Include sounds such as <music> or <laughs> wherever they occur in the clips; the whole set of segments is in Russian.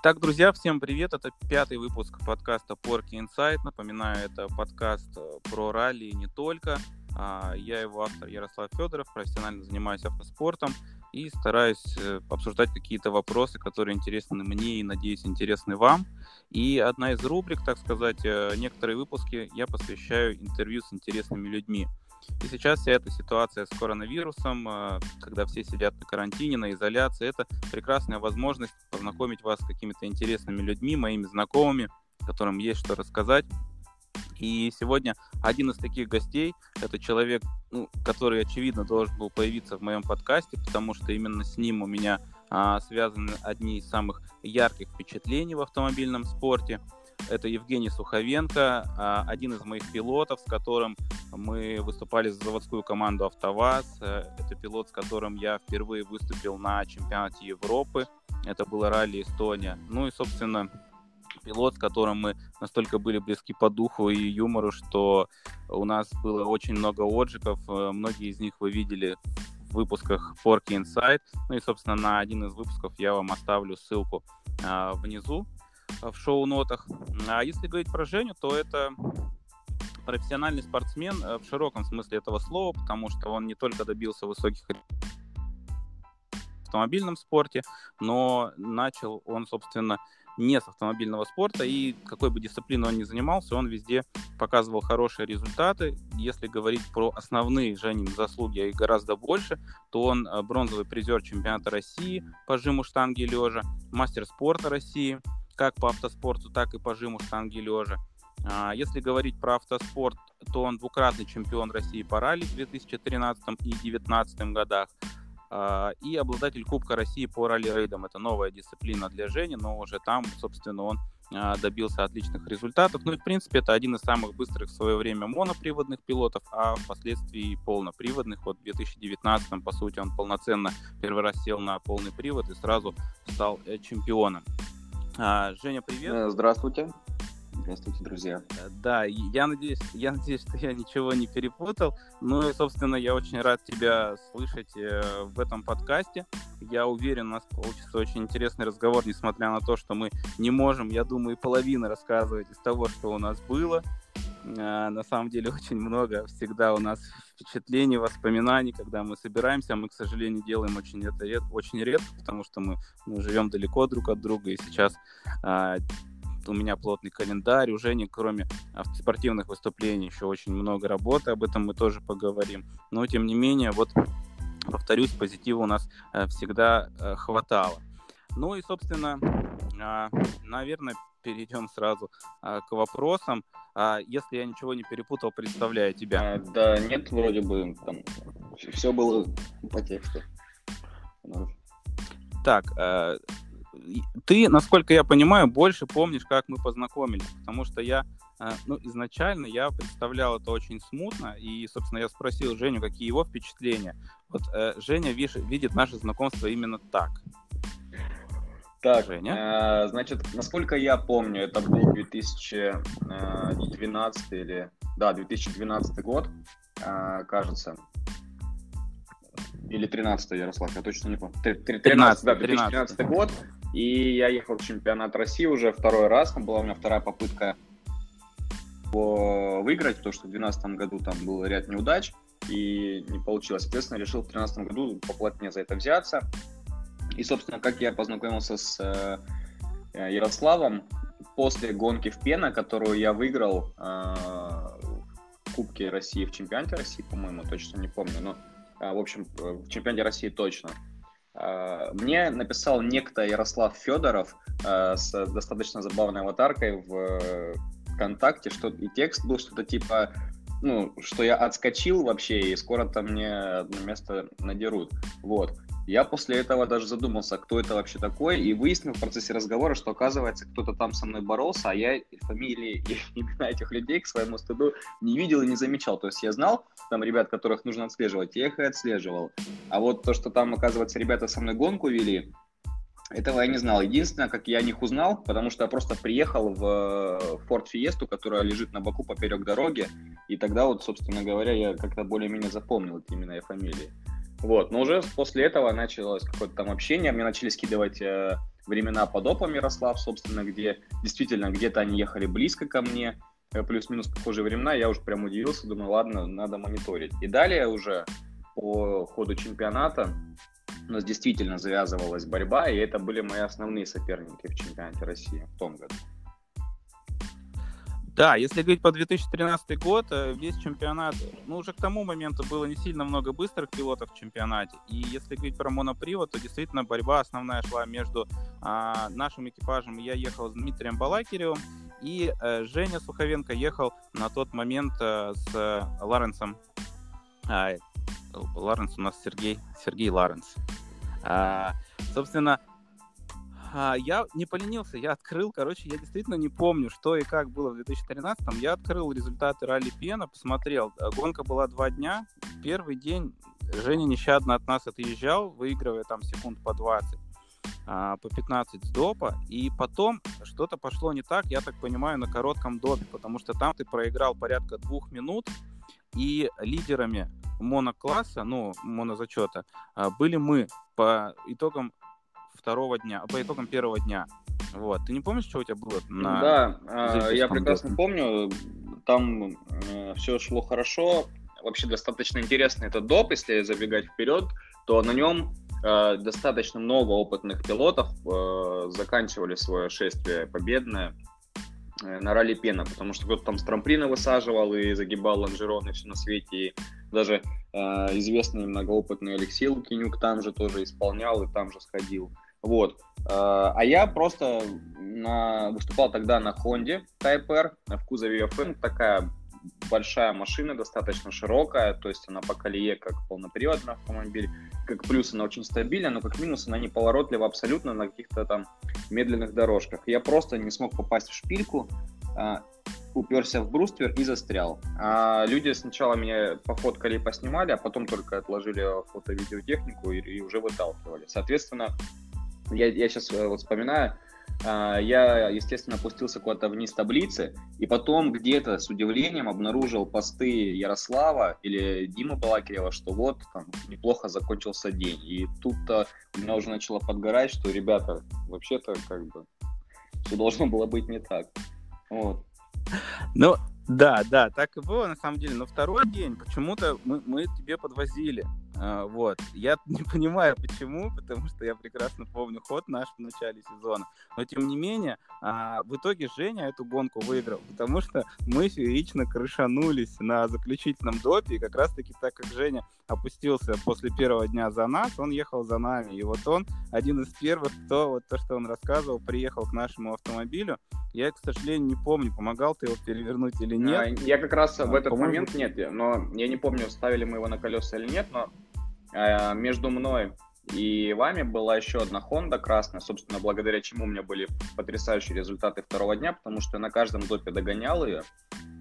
Итак, друзья, всем привет. Это пятый выпуск подкаста Porky Insight. Напоминаю, это подкаст э, про ралли и не только. А, я его автор Ярослав Федоров, профессионально занимаюсь автоспортом и стараюсь э, обсуждать какие-то вопросы, которые интересны мне и, надеюсь, интересны вам. И одна из рубрик, так сказать, э, некоторые выпуски я посвящаю интервью с интересными людьми. И сейчас вся эта ситуация с коронавирусом, э, когда все сидят на карантине, на изоляции, это прекрасная возможность познакомить вас с какими-то интересными людьми, моими знакомыми, которым есть что рассказать. И сегодня один из таких гостей – это человек, ну, который, очевидно, должен был появиться в моем подкасте, потому что именно с ним у меня а, связаны одни из самых ярких впечатлений в автомобильном спорте – это Евгений Суховенко, а, один из моих пилотов, с которым мы выступали за заводскую команду «АвтоВАЗ». Э, это пилот, с которым я впервые выступил на чемпионате Европы. Это было ралли Эстония. Ну и, собственно, пилот, с которым мы настолько были близки по духу и юмору, что у нас было очень много отжигов. Э, многие из них вы видели в выпусках Forky Inside. Ну и, собственно, на один из выпусков я вам оставлю ссылку а, внизу. Э, в шоу-нотах. А если говорить про Женю, то это профессиональный спортсмен э, в широком смысле этого слова, потому что он не только добился высоких в автомобильном спорте, но начал он, собственно, не с автомобильного спорта, и какой бы дисциплиной он ни занимался, он везде показывал хорошие результаты. Если говорить про основные Женин заслуги, а их гораздо больше, то он э, бронзовый призер чемпионата России по жиму штанги лежа, мастер спорта России – как по автоспорту, так и по жиму штанги лежа. А, если говорить про автоспорт, то он двукратный чемпион России по ралли в 2013 и 2019 годах а, и обладатель Кубка России по ралли-рейдам. Это новая дисциплина для Жени, но уже там, собственно, он а, добился отличных результатов. Ну и, в принципе, это один из самых быстрых в свое время моноприводных пилотов, а впоследствии полноприводных. Вот в 2019, по сути, он полноценно первый раз сел на полный привод и сразу стал э, чемпионом. А, Женя, привет. Э, здравствуйте. Здравствуйте, друзья. Э, да, я надеюсь, <laughs> я надеюсь, что я ничего не перепутал. Ну и, собственно, я очень рад тебя слышать э, в этом подкасте. Я уверен, у нас получится очень интересный разговор, несмотря на то, что мы не можем, я думаю, и половины рассказывать из того, что у нас было. На самом деле <laughs> очень много всегда у нас впечатлений, воспоминаний, когда мы собираемся. Мы, к сожалению, делаем очень это ред, очень редко, потому что мы, мы живем далеко друг от друга, и сейчас а, у меня плотный календарь, у Жени, кроме спортивных выступлений, еще очень много работы, об этом мы тоже поговорим. Но, тем не менее, вот, повторюсь, позитива у нас э, всегда э, хватало. Ну и, собственно, э, наверное, перейдем сразу а, к вопросам. А, если я ничего не перепутал, представляю тебя. А, да, нет, вроде бы там все было по тексту. Так, а, ты, насколько я понимаю, больше помнишь, как мы познакомились, потому что я, а, ну, изначально я представлял это очень смутно, и, собственно, я спросил Женю, какие его впечатления. Вот э, Женя видит наше знакомство именно так. Так, Э, значит, насколько я помню, это был 2012 или... Да, 2012 год, э, кажется. Или 13 Ярослав, я точно не помню. 13, 13 да, 2013 13. год. И я ехал в чемпионат России уже второй раз. Была у меня вторая попытка выиграть, потому что в 2012 году там был ряд неудач и не получилось. Соответственно, решил в 2013 году поплотнее за это взяться. И, собственно, как я познакомился с э, э, Ярославом после гонки в Пена, которую я выиграл э, в Кубке России, в чемпионате России, по-моему, точно не помню, но, в общем, в чемпионате России точно. Мне написал некто Ярослав Федоров с достаточно забавной аватаркой в ВКонтакте, что и текст был что-то типа ну, что я отскочил вообще, и скоро там мне место надерут. Вот. Я после этого даже задумался, кто это вообще такой, и выяснил в процессе разговора, что оказывается кто-то там со мной боролся, а я фамилии <laughs> и имена этих людей к своему стыду не видел и не замечал. То есть я знал там ребят, которых нужно отслеживать, я их и отслеживал. А вот то, что там, оказывается, ребята со мной гонку вели, этого я не знал. Единственное, как я о них узнал, потому что я просто приехал в Ford Fiesta, которая лежит на боку поперек дороги, и тогда вот, собственно говоря, я как-то более-менее запомнил эти имена и фамилии. Вот, но уже после этого началось какое-то там общение, мне начали скидывать э, времена под опом Ярослав, собственно, где действительно где-то они ехали близко ко мне, э, плюс-минус похожие времена, я уже прям удивился, думаю, ладно, надо мониторить. И далее уже по ходу чемпионата у нас действительно завязывалась борьба, и это были мои основные соперники в чемпионате России в том году. Да, если говорить по 2013 год, э, весь чемпионат, ну, уже к тому моменту было не сильно много быстрых пилотов в чемпионате. И если говорить про монопривод, то действительно борьба основная шла между а, нашим экипажем. Я ехал с Дмитрием Балакиревым, и а, Женя Суховенко ехал на тот момент а, с а, Ларенсом. А, Ларенс у нас Сергей, Сергей Ларенс. А, собственно, а, я не поленился, я открыл, короче, я действительно не помню, что и как было в 2013 -м. Я открыл результаты ралли Пена, посмотрел. Э, гонка была два дня. Первый день Женя нещадно от нас отъезжал, выигрывая там секунд по 20 а, по 15 с допа, и потом что-то пошло не так, я так понимаю, на коротком допе, потому что там ты проиграл порядка двух минут, и лидерами монокласса, ну, монозачета, а, были мы по итогам второго дня, по итогам первого дня. Вот. Ты не помнишь, что у тебя было на Да, а, я прекрасно году? помню. Там э, все шло хорошо. Вообще достаточно интересный этот доп, если забегать вперед, то на нем э, достаточно много опытных пилотов э, заканчивали свое шествие победное э, на ралли Пена, потому что кто-то там с трамплина высаживал и загибал лонжероны все на свете, и даже э, известный многоопытный Алексей Лукинюк там же тоже исполнял и там же сходил. Вот. А, а я просто на... выступал тогда на Honda Type R в кузове FM. Такая большая машина, достаточно широкая, то есть она по колее как полноприводный автомобиль. Как плюс она очень стабильна, но как минус она не поворотлива абсолютно на каких-то там медленных дорожках. Я просто не смог попасть в шпильку, а, уперся в бруствер и застрял. А люди сначала меня пофоткали и поснимали, а потом только отложили фото-видеотехнику и, и уже выталкивали. Соответственно, я, я сейчас э, вот вспоминаю, а, я, естественно, опустился куда-то вниз таблицы, и потом где-то с удивлением обнаружил посты Ярослава или Дима Балакирева, что вот, там, неплохо закончился день. И тут-то у меня уже начало подгорать, что, ребята, вообще-то, как бы, все должно было быть не так. Вот. Ну, да, да, так и было на самом деле. Но второй день почему-то мы, мы тебе подвозили. А, вот. Я <laughs> не понимаю, почему, потому что я прекрасно помню ход наш в начале сезона. Но, тем не менее, а, в итоге Женя эту гонку выиграл, потому что мы феерично крышанулись на заключительном допе, и как раз-таки так как Женя опустился после первого дня за нас, он ехал за нами. И вот он один из первых, кто, вот то, что он рассказывал, приехал к нашему автомобилю. Я, к сожалению, не помню, помогал ты его перевернуть или нет. А, я как раз в этот момент нет, но я не помню, ставили мы его на колеса или нет, но между мной и вами была еще одна Honda красная, собственно, благодаря чему у меня были потрясающие результаты второго дня, потому что я на каждом допе догонял ее.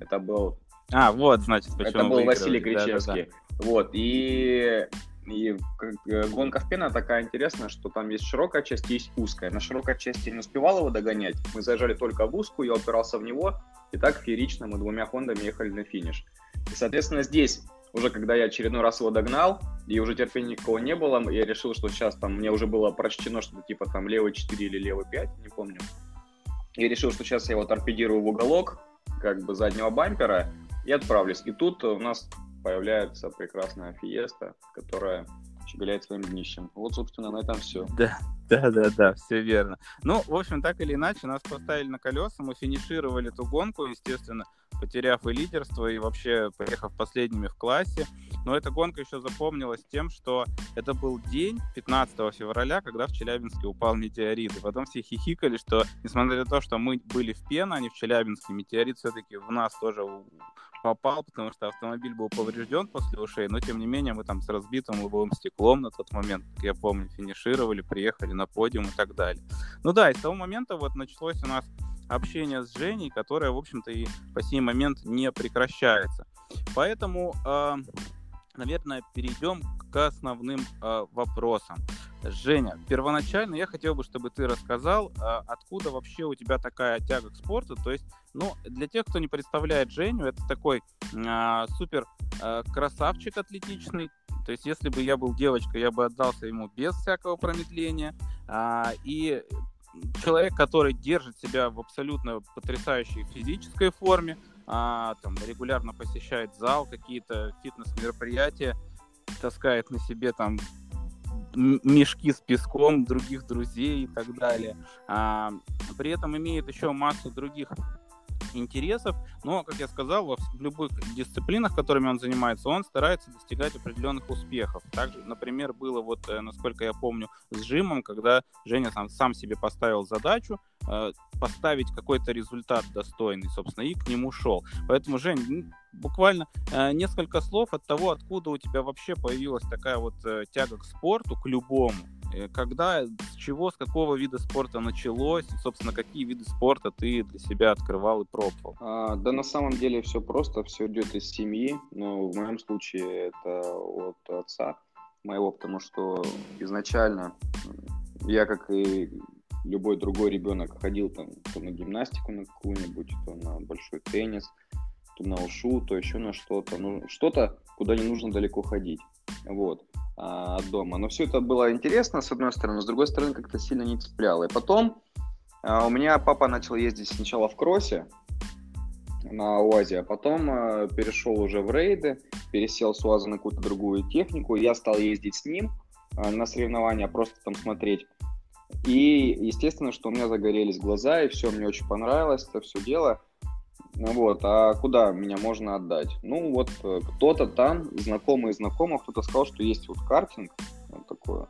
Это был... А, вот, значит, почему Это был Василий Кричевский. Да, да, да. Вот, и и э, гонка в пена такая интересная, что там есть широкая часть, есть узкая. На широкой части не успевал его догонять. Мы заезжали только в узкую, я упирался в него, и так феерично мы двумя хондами ехали на финиш. И, соответственно, здесь уже когда я очередной раз его догнал, и уже терпения никого не было, я решил, что сейчас там мне уже было прочтено что-то типа там левый 4 или левый 5, не помню. Я решил, что сейчас я его торпедирую в уголок, как бы заднего бампера, и отправлюсь. И тут у нас появляется прекрасная фиеста, которая щеголяет своим днищем. Вот, собственно, на этом все. Да, да, да, да, все верно. Ну, в общем, так или иначе, нас поставили на колеса, мы финишировали эту гонку, естественно, потеряв и лидерство, и вообще поехав последними в классе. Но эта гонка еще запомнилась тем, что это был день 15 февраля, когда в Челябинске упал метеорит. И потом все хихикали, что несмотря на то, что мы были в Пена, а не в Челябинске, метеорит все-таки в нас тоже попал, потому что автомобиль был поврежден после ушей, но тем не менее мы там с разбитым лобовым стеклом на тот момент, как я помню, финишировали, приехали на подиум и так далее. Ну да, и с того момента вот началось у нас общение с Женей, которое, в общем-то, и по сей момент не прекращается. Поэтому, э, наверное, перейдем к основным э, вопросам. Женя, первоначально я хотел бы, чтобы ты рассказал, э, откуда вообще у тебя такая тяга к спорту. То есть, ну, для тех, кто не представляет Женю, это такой э, супер э, красавчик атлетичный. То есть, если бы я был девочкой, я бы отдался ему без всякого промедления. А, и человек, который держит себя в абсолютно потрясающей физической форме, а, там регулярно посещает зал, какие-то фитнес-мероприятия, таскает на себе там мешки с песком других друзей и так далее. А, при этом имеет еще массу других интересов, но, как я сказал, в любых дисциплинах, которыми он занимается, он старается достигать определенных успехов. Также, например, было вот, э, насколько я помню, с жимом, когда Женя сам, сам себе поставил задачу э, поставить какой-то результат достойный, собственно, и к нему шел. Поэтому, Жень, буквально э, несколько слов от того, откуда у тебя вообще появилась такая вот э, тяга к спорту, к любому. Э, когда, с чего, с какого вида спорта началось, собственно, какие виды спорта ты для себя открывал и пробовал? А, да, на самом деле все просто, все идет из семьи, но в моем случае это от отца моего, потому что изначально я, как и любой другой ребенок, ходил там то на гимнастику на какую-нибудь, то на большой теннис, то на ушу, то еще на что-то, ну, что-то, куда не нужно далеко ходить, вот. А, от дома. Но все это было интересно, с одной стороны, с другой стороны, как-то сильно не цепляло. И потом а, у меня папа начал ездить сначала в кроссе на УАЗе, а потом а, перешел уже в рейды, пересел с УАЗа на какую-то другую технику. Я стал ездить с ним на соревнования, просто там смотреть. И, естественно, что у меня загорелись глаза, и все, мне очень понравилось это все дело. Ну вот, а куда меня можно отдать? Ну вот э, кто-то там, знакомый знакомых, кто-то сказал, что есть вот картинг, вот такой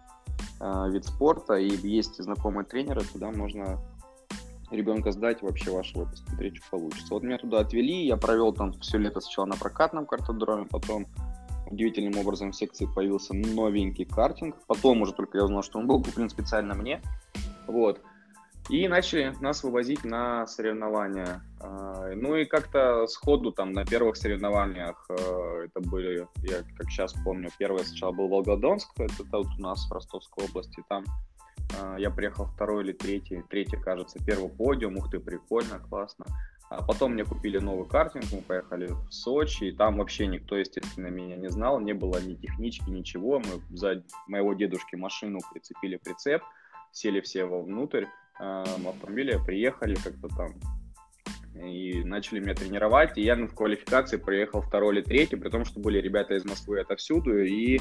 э, вид спорта, и есть знакомые тренеры, туда можно ребенка сдать вообще вашего, посмотреть, что получится. Вот меня туда отвели, я провел там все лето сначала на прокатном картодроме, потом удивительным образом в секции появился новенький картинг, потом уже только я узнал, что он был куплен специально мне, вот. И начали нас вывозить на соревнования. А, ну и как-то сходу там на первых соревнованиях, э, это были, я как сейчас помню, первое сначала был Волгодонск, это тут у нас в Ростовской области, там а, я приехал второй или третий, третий, кажется, первый подиум, ух ты, прикольно, классно. А потом мне купили новый картинг, мы поехали в Сочи, и там вообще никто, естественно, меня не знал, не было ни технички, ничего. Мы за моего дедушки машину прицепили прицеп, сели все вовнутрь, автомобиля, приехали как-то там и начали меня тренировать, и я в квалификации приехал второй или третий, при том, что были ребята из Москвы отовсюду, и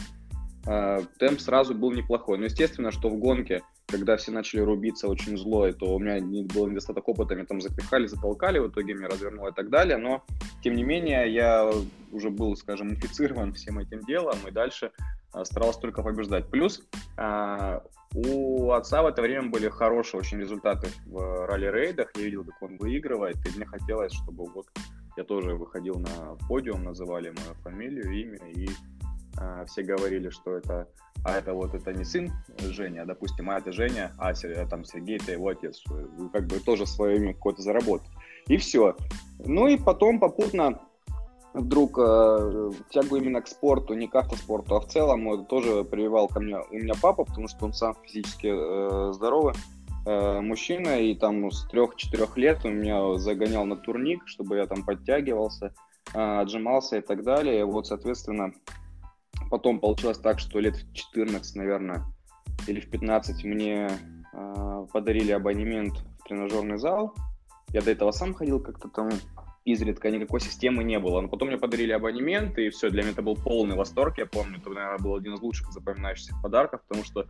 темп сразу был неплохой. Но естественно, что в гонке, когда все начали рубиться очень зло, то у меня не был недостаток опыта, меня там запихали, затолкали, в итоге меня развернуло и так далее, но тем не менее я уже был, скажем, инфицирован всем этим делом, и дальше э, старался только побеждать. Плюс э, у отца в это время были хорошие очень результаты в ралли-рейдах. Я видел, как он выигрывает, и мне хотелось, чтобы вот я тоже выходил на подиум, называли мою фамилию, имя, и э, все говорили, что это, а это вот это не сын Женя, а, допустим, а это Женя, а там Сергей, это его отец, как бы тоже свое имя какое-то заработать. И все. Ну и потом попутно вдруг э, тягу именно к спорту, не к автоспорту, а в целом э, тоже прививал ко мне у меня папа, потому что он сам физически э, здоровый э, мужчина, и там с трех-четырех лет он меня загонял на турник, чтобы я там подтягивался, э, отжимался и так далее. Вот, соответственно, потом получилось так, что лет в 14, наверное, или в 15 мне э, подарили абонемент в тренажерный зал. Я до этого сам ходил как-то там изредка никакой системы не было. Но потом мне подарили абонемент, и все, для меня это был полный восторг. Я помню, это, наверное, был один из лучших запоминающихся подарков, потому что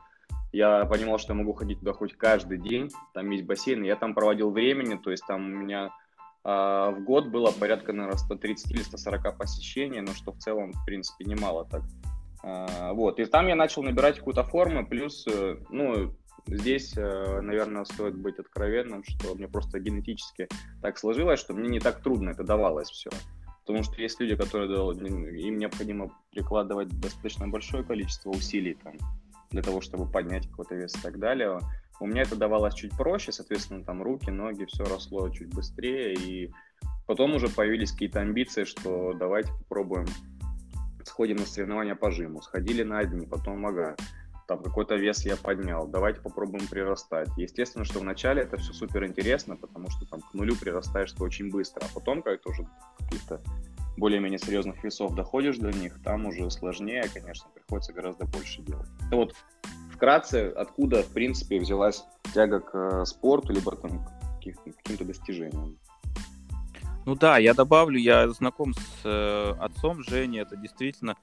я понимал, что я могу ходить туда хоть каждый день, там есть бассейн, я там проводил времени, то есть там у меня в год было порядка, наверное, 130 или 140 посещений, но что в целом, в принципе, немало так. Э, вот, и там я начал набирать какую-то форму, плюс, э, ну, Здесь, э, наверное, стоит быть откровенным, что мне просто генетически так сложилось, что мне не так трудно это давалось все. Потому что есть люди, которые им необходимо прикладывать достаточно большое количество усилий там, для того, чтобы поднять какой-то вес и так далее. У меня это давалось чуть проще, соответственно, там руки, ноги, все росло чуть быстрее, и потом уже появились какие-то амбиции, что давайте попробуем, сходим на соревнования по жиму. Сходили на одни, потом ага, там какой-то вес я поднял, давайте попробуем прирастать. Естественно, что вначале это все супер интересно, потому что там к нулю прирастаешь ты очень быстро, а потом, как тоже каких-то более-менее серьезных весов доходишь до них, там уже сложнее, конечно, приходится гораздо больше делать. Это вот вкратце, откуда, в принципе, взялась тяга к э, спорту, либо там к каким-то достижениям. Ну да, я добавлю, я знаком с э, отцом Жени, это действительно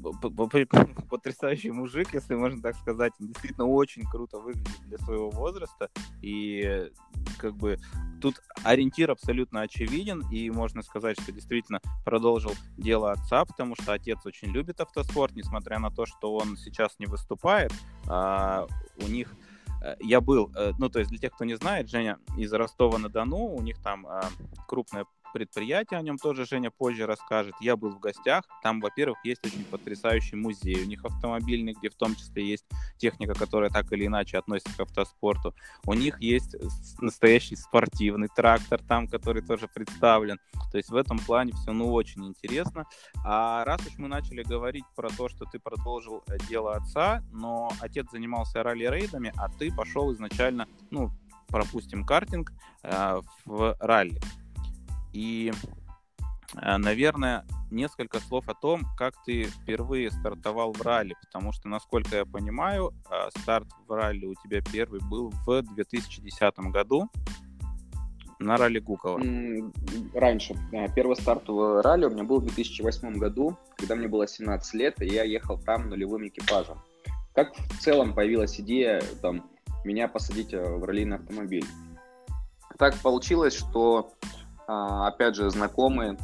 <laughs> потрясающий мужик, если можно так сказать. Он действительно очень круто выглядит для своего возраста. И как бы тут ориентир абсолютно очевиден. И можно сказать, что действительно продолжил дело отца, потому что отец очень любит автоспорт, несмотря на то, что он сейчас не выступает. А у них э, я был, э, ну, то есть для тех, кто не знает, Женя из Ростова-на-Дону, у них там а, крупная предприятие, о нем тоже Женя позже расскажет. Я был в гостях, там, во-первых, есть очень потрясающий музей у них автомобильный, где в том числе есть техника, которая так или иначе относится к автоспорту. У них есть настоящий спортивный трактор там, который тоже представлен. То есть в этом плане все, ну, очень интересно. А раз уж мы начали говорить про то, что ты продолжил э, дело отца, но отец занимался ралли-рейдами, а ты пошел изначально, ну, пропустим картинг, э, в ралли. И, э, наверное, несколько слов о том, как ты впервые стартовал в ралли, потому что, насколько я понимаю, э, старт в ралли у тебя первый был в 2010 году на ралли Гукова. Раньше. Э, первый старт в ралли у меня был в 2008 году, когда мне было 17 лет, и я ехал там нулевым экипажем. Как в целом появилась идея там, меня посадить в раллийный автомобиль? Так получилось, что опять же, знакомые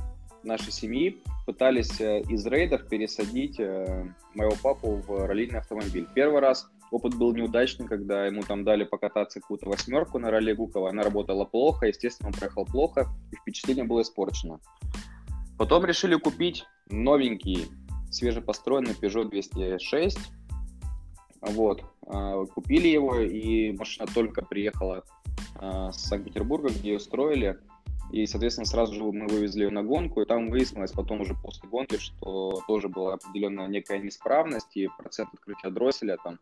нашей семьи пытались э, из рейдов пересадить э, моего папу в раллийный автомобиль. Первый раз опыт был неудачный, когда ему там дали покататься какую-то восьмерку на ралли Гукова. Она работала плохо, естественно, он проехал плохо, и впечатление было испорчено. Потом решили купить новенький, свежепостроенный Peugeot 206. Вот. А, купили его, и машина только приехала а, с Санкт-Петербурга, где ее строили. И, соответственно, сразу же мы вывезли ее на гонку, и там выяснилось потом уже после гонки, что тоже была определенная некая неисправность, и процент открытия дросселя там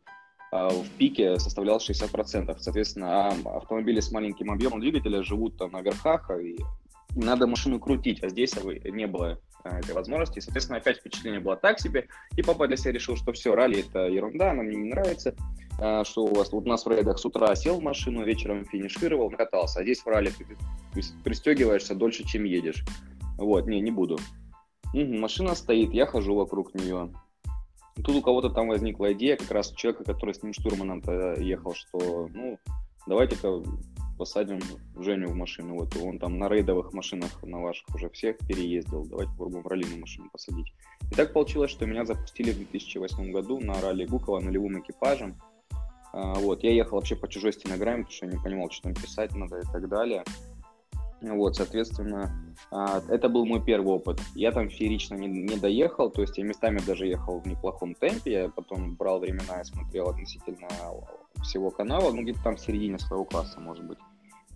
а, в пике составлял 60%. Соответственно, а автомобили с маленьким объемом двигателя живут там на верхах, и надо машину крутить, а здесь не было этой возможности. И, соответственно, опять впечатление было так себе. И папа для себя решил, что все, ралли это ерунда, она мне не нравится. А, что у вас вот у нас в рейдах с утра сел в машину, вечером финишировал, накатался. А здесь в ралли ты пристегиваешься дольше, чем едешь. Вот, не, не буду. Угу, машина стоит, я хожу вокруг нее. Тут у кого-то там возникла идея, как раз у человека, который с ним штурманом ехал, что, ну, давайте-ка посадим Женю в машину. Вот он там на рейдовых машинах на ваших уже всех переездил. Давайте попробуем раллиную машину посадить. И так получилось, что меня запустили в 2008 году на ралли Гукова нулевым экипажем. А, вот, я ехал вообще по чужой стенограмме, потому что я не понимал, что там писать надо и так далее. Вот, соответственно, а, это был мой первый опыт. Я там феерично не, не доехал, то есть я местами даже ехал в неплохом темпе, я потом брал времена и смотрел относительно всего канала, ну где-то там в середине своего класса, может быть.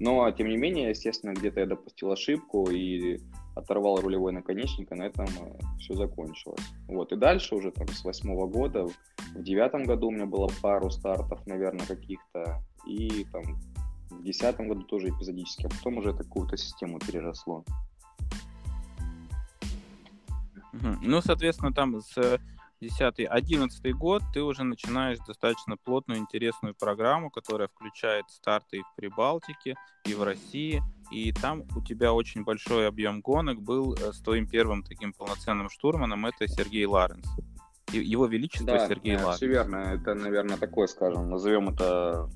Но, тем не менее, естественно, где-то я допустил ошибку и оторвал рулевой наконечник, и на этом э, все закончилось. Вот, и дальше уже там с восьмого года, в девятом году у меня было пару стартов, наверное, каких-то, и там в десятом году тоже эпизодически, а потом уже это какую-то систему переросло. Ну, соответственно, там с 10 11 год ты уже начинаешь достаточно плотную, интересную программу, которая включает старты и в Прибалтике, и в России. И там у тебя очень большой объем гонок был э, с твоим первым таким полноценным штурманом, это Сергей Ларенс. Его Величество да, Сергей да, Ларенс. все верно. Это, наверное, такое, скажем, назовем это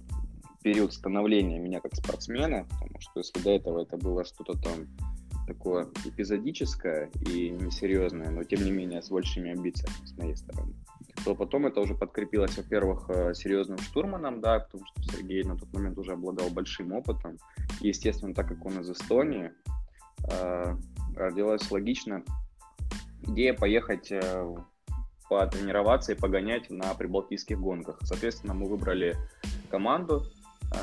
период становления меня как спортсмена, потому что если до этого это было что-то там такое эпизодическое и несерьезное, но тем не менее с большими амбициями с моей стороны, то потом это уже подкрепилось, во-первых, э, серьезным штурманом, да, потому что Сергей на тот момент уже обладал большим опытом. И, естественно, так как он из Эстонии, э, родилась логично идея поехать э, потренироваться и погонять на прибалтийских гонках. Соответственно, мы выбрали команду,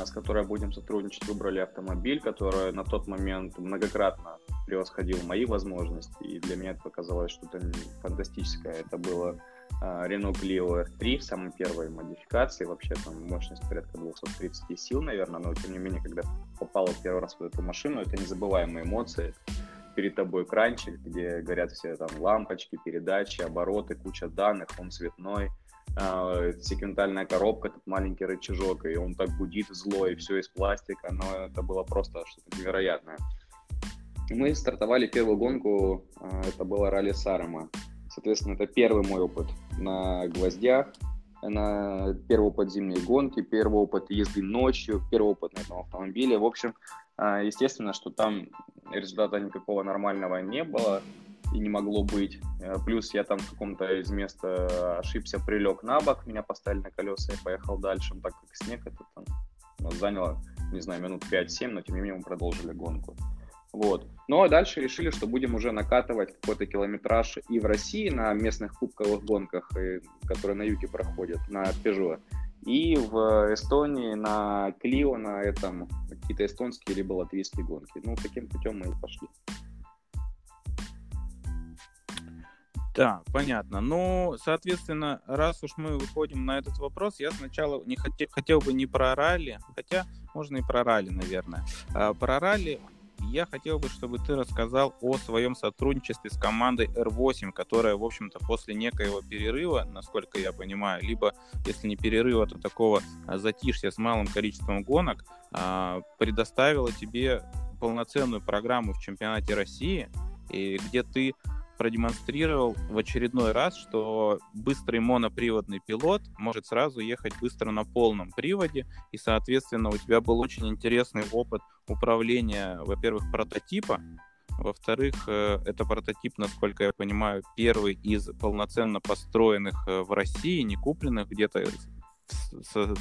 с которой будем сотрудничать, выбрали автомобиль, который на тот момент многократно превосходил мои возможности, и для меня это показалось что-то фантастическое. Это было э, Renault Clio R3 в самой первой модификации, вообще там мощность порядка 230 сил, наверное, но тем не менее, когда попал в первый раз в эту машину, это незабываемые эмоции. Перед тобой экранчик, где горят все там лампочки, передачи, обороты, куча данных, он цветной, э, секвентальная коробка, этот маленький рычажок, и он так гудит злой, все из пластика, но это было просто что-то невероятное. Мы стартовали первую гонку, э, это было ралли Сарема. Соответственно, это первый мой опыт на гвоздях, на первый опыт зимней гонки, первый опыт езды ночью, первый опыт на этом автомобиле. В общем, э, естественно, что там результата никакого нормального не было и не могло быть. Э, плюс я там в каком-то из мест ошибся, прилег на бок, меня поставили на колеса, я поехал дальше, так как снег это там ну, заняло, не знаю, минут 5-7, но тем не менее мы продолжили гонку. Вот. Ну а дальше решили, что будем уже накатывать какой-то километраж и в России на местных кубковых гонках, которые на юге проходят, на Peugeot, и в Эстонии на Клио, на этом какие-то эстонские либо латвийские гонки. Ну, таким путем мы и пошли. Да, понятно. Ну, соответственно, раз уж мы выходим на этот вопрос, я сначала не хотел, хотел бы не про ралли, хотя можно и про ралли, наверное. А, про ралли я хотел бы, чтобы ты рассказал о своем сотрудничестве с командой R8, которая, в общем-то, после некоего перерыва, насколько я понимаю, либо, если не перерыва, то такого а, затишья с малым количеством гонок, а, предоставила тебе полноценную программу в чемпионате России, и где ты продемонстрировал в очередной раз, что быстрый моноприводный пилот может сразу ехать быстро на полном приводе, и, соответственно, у тебя был очень интересный опыт управления, во-первых, прототипа, во-вторых, э, это прототип, насколько я понимаю, первый из полноценно построенных э, в России, не купленных где-то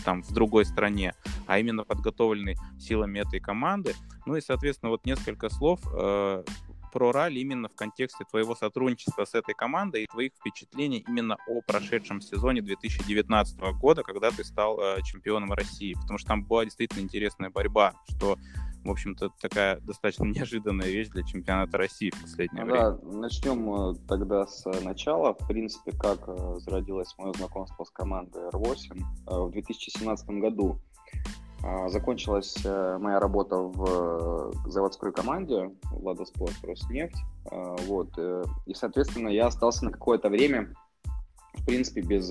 там в другой стране, а именно подготовленный силами этой команды. Ну и, соответственно, вот несколько слов э, про ралли именно в контексте твоего сотрудничества с этой командой и твоих впечатлений именно о прошедшем сезоне 2019 года, когда ты стал э, чемпионом России, потому что там была действительно интересная борьба, что в общем-то, такая достаточно <laughs> неожиданная вещь для чемпионата России в последнее да, время. Да, начнем э, тогда с начала. В принципе, как э, зародилось мое знакомство с командой R8 в 2017 году. А, закончилась э, моя работа в э, заводской команде Влада Спорт Роснефть. А, вот. Э, и, соответственно, я остался на какое-то время, в принципе, без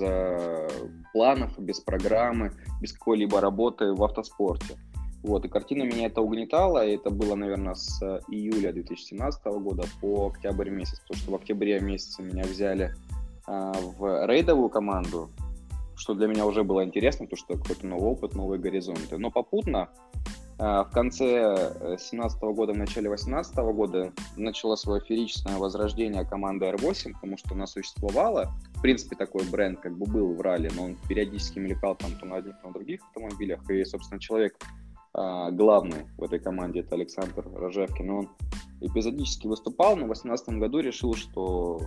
планов, без программы, без какой-либо работы в автоспорте. Вот, и картина меня это угнетала, и это было, наверное, с июля 2017 года по октябрь месяц, потому что в октябре месяце меня взяли э, в рейдовую команду, что для меня уже было интересно, потому что какой-то новый опыт, новые горизонты. Но попутно э, в конце 2017 э, года, в начале 2018 года начало свое фееричное возрождение команды R8, потому что она существовала. В принципе, такой бренд как бы был в ралли, но он периодически мелькал там то на одних, то на других автомобилях. И, собственно, человек э, главный в этой команде, это Александр Рожевкин, он эпизодически выступал, но в 2018 году решил, что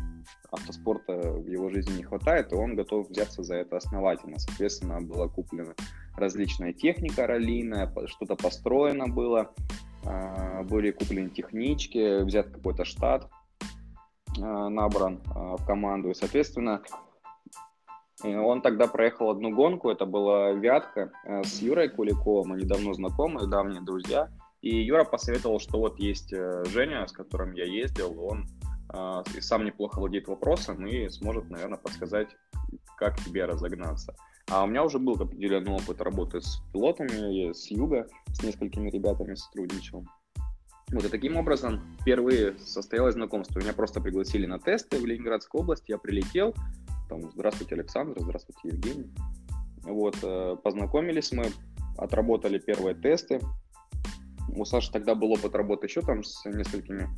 автоспорта в его жизни не хватает, и он готов взяться за это основательно. Соответственно, была куплена различная техника раллийная, что-то построено было, а, были куплены технички, взят какой-то штат а, набран а, в команду, и, соответственно, он тогда проехал одну гонку, это была Вятка с Юрой Куликовым, мы недавно знакомы, давние друзья, и Юра посоветовал, что вот есть э, Женя, с которым я ездил, он э, сам неплохо владеет вопросом и сможет, наверное, подсказать, как тебе разогнаться. А у меня уже был определенный опыт работы с пилотами, с юга, с несколькими ребятами сотрудничал. Вот, и таким образом впервые состоялось знакомство. Меня просто пригласили на тесты в Ленинградской области, я прилетел, там, здравствуйте, Александр, здравствуйте, Евгений. Вот, э, познакомились мы, отработали первые тесты, у Саши тогда был опыт работы еще там с несколькими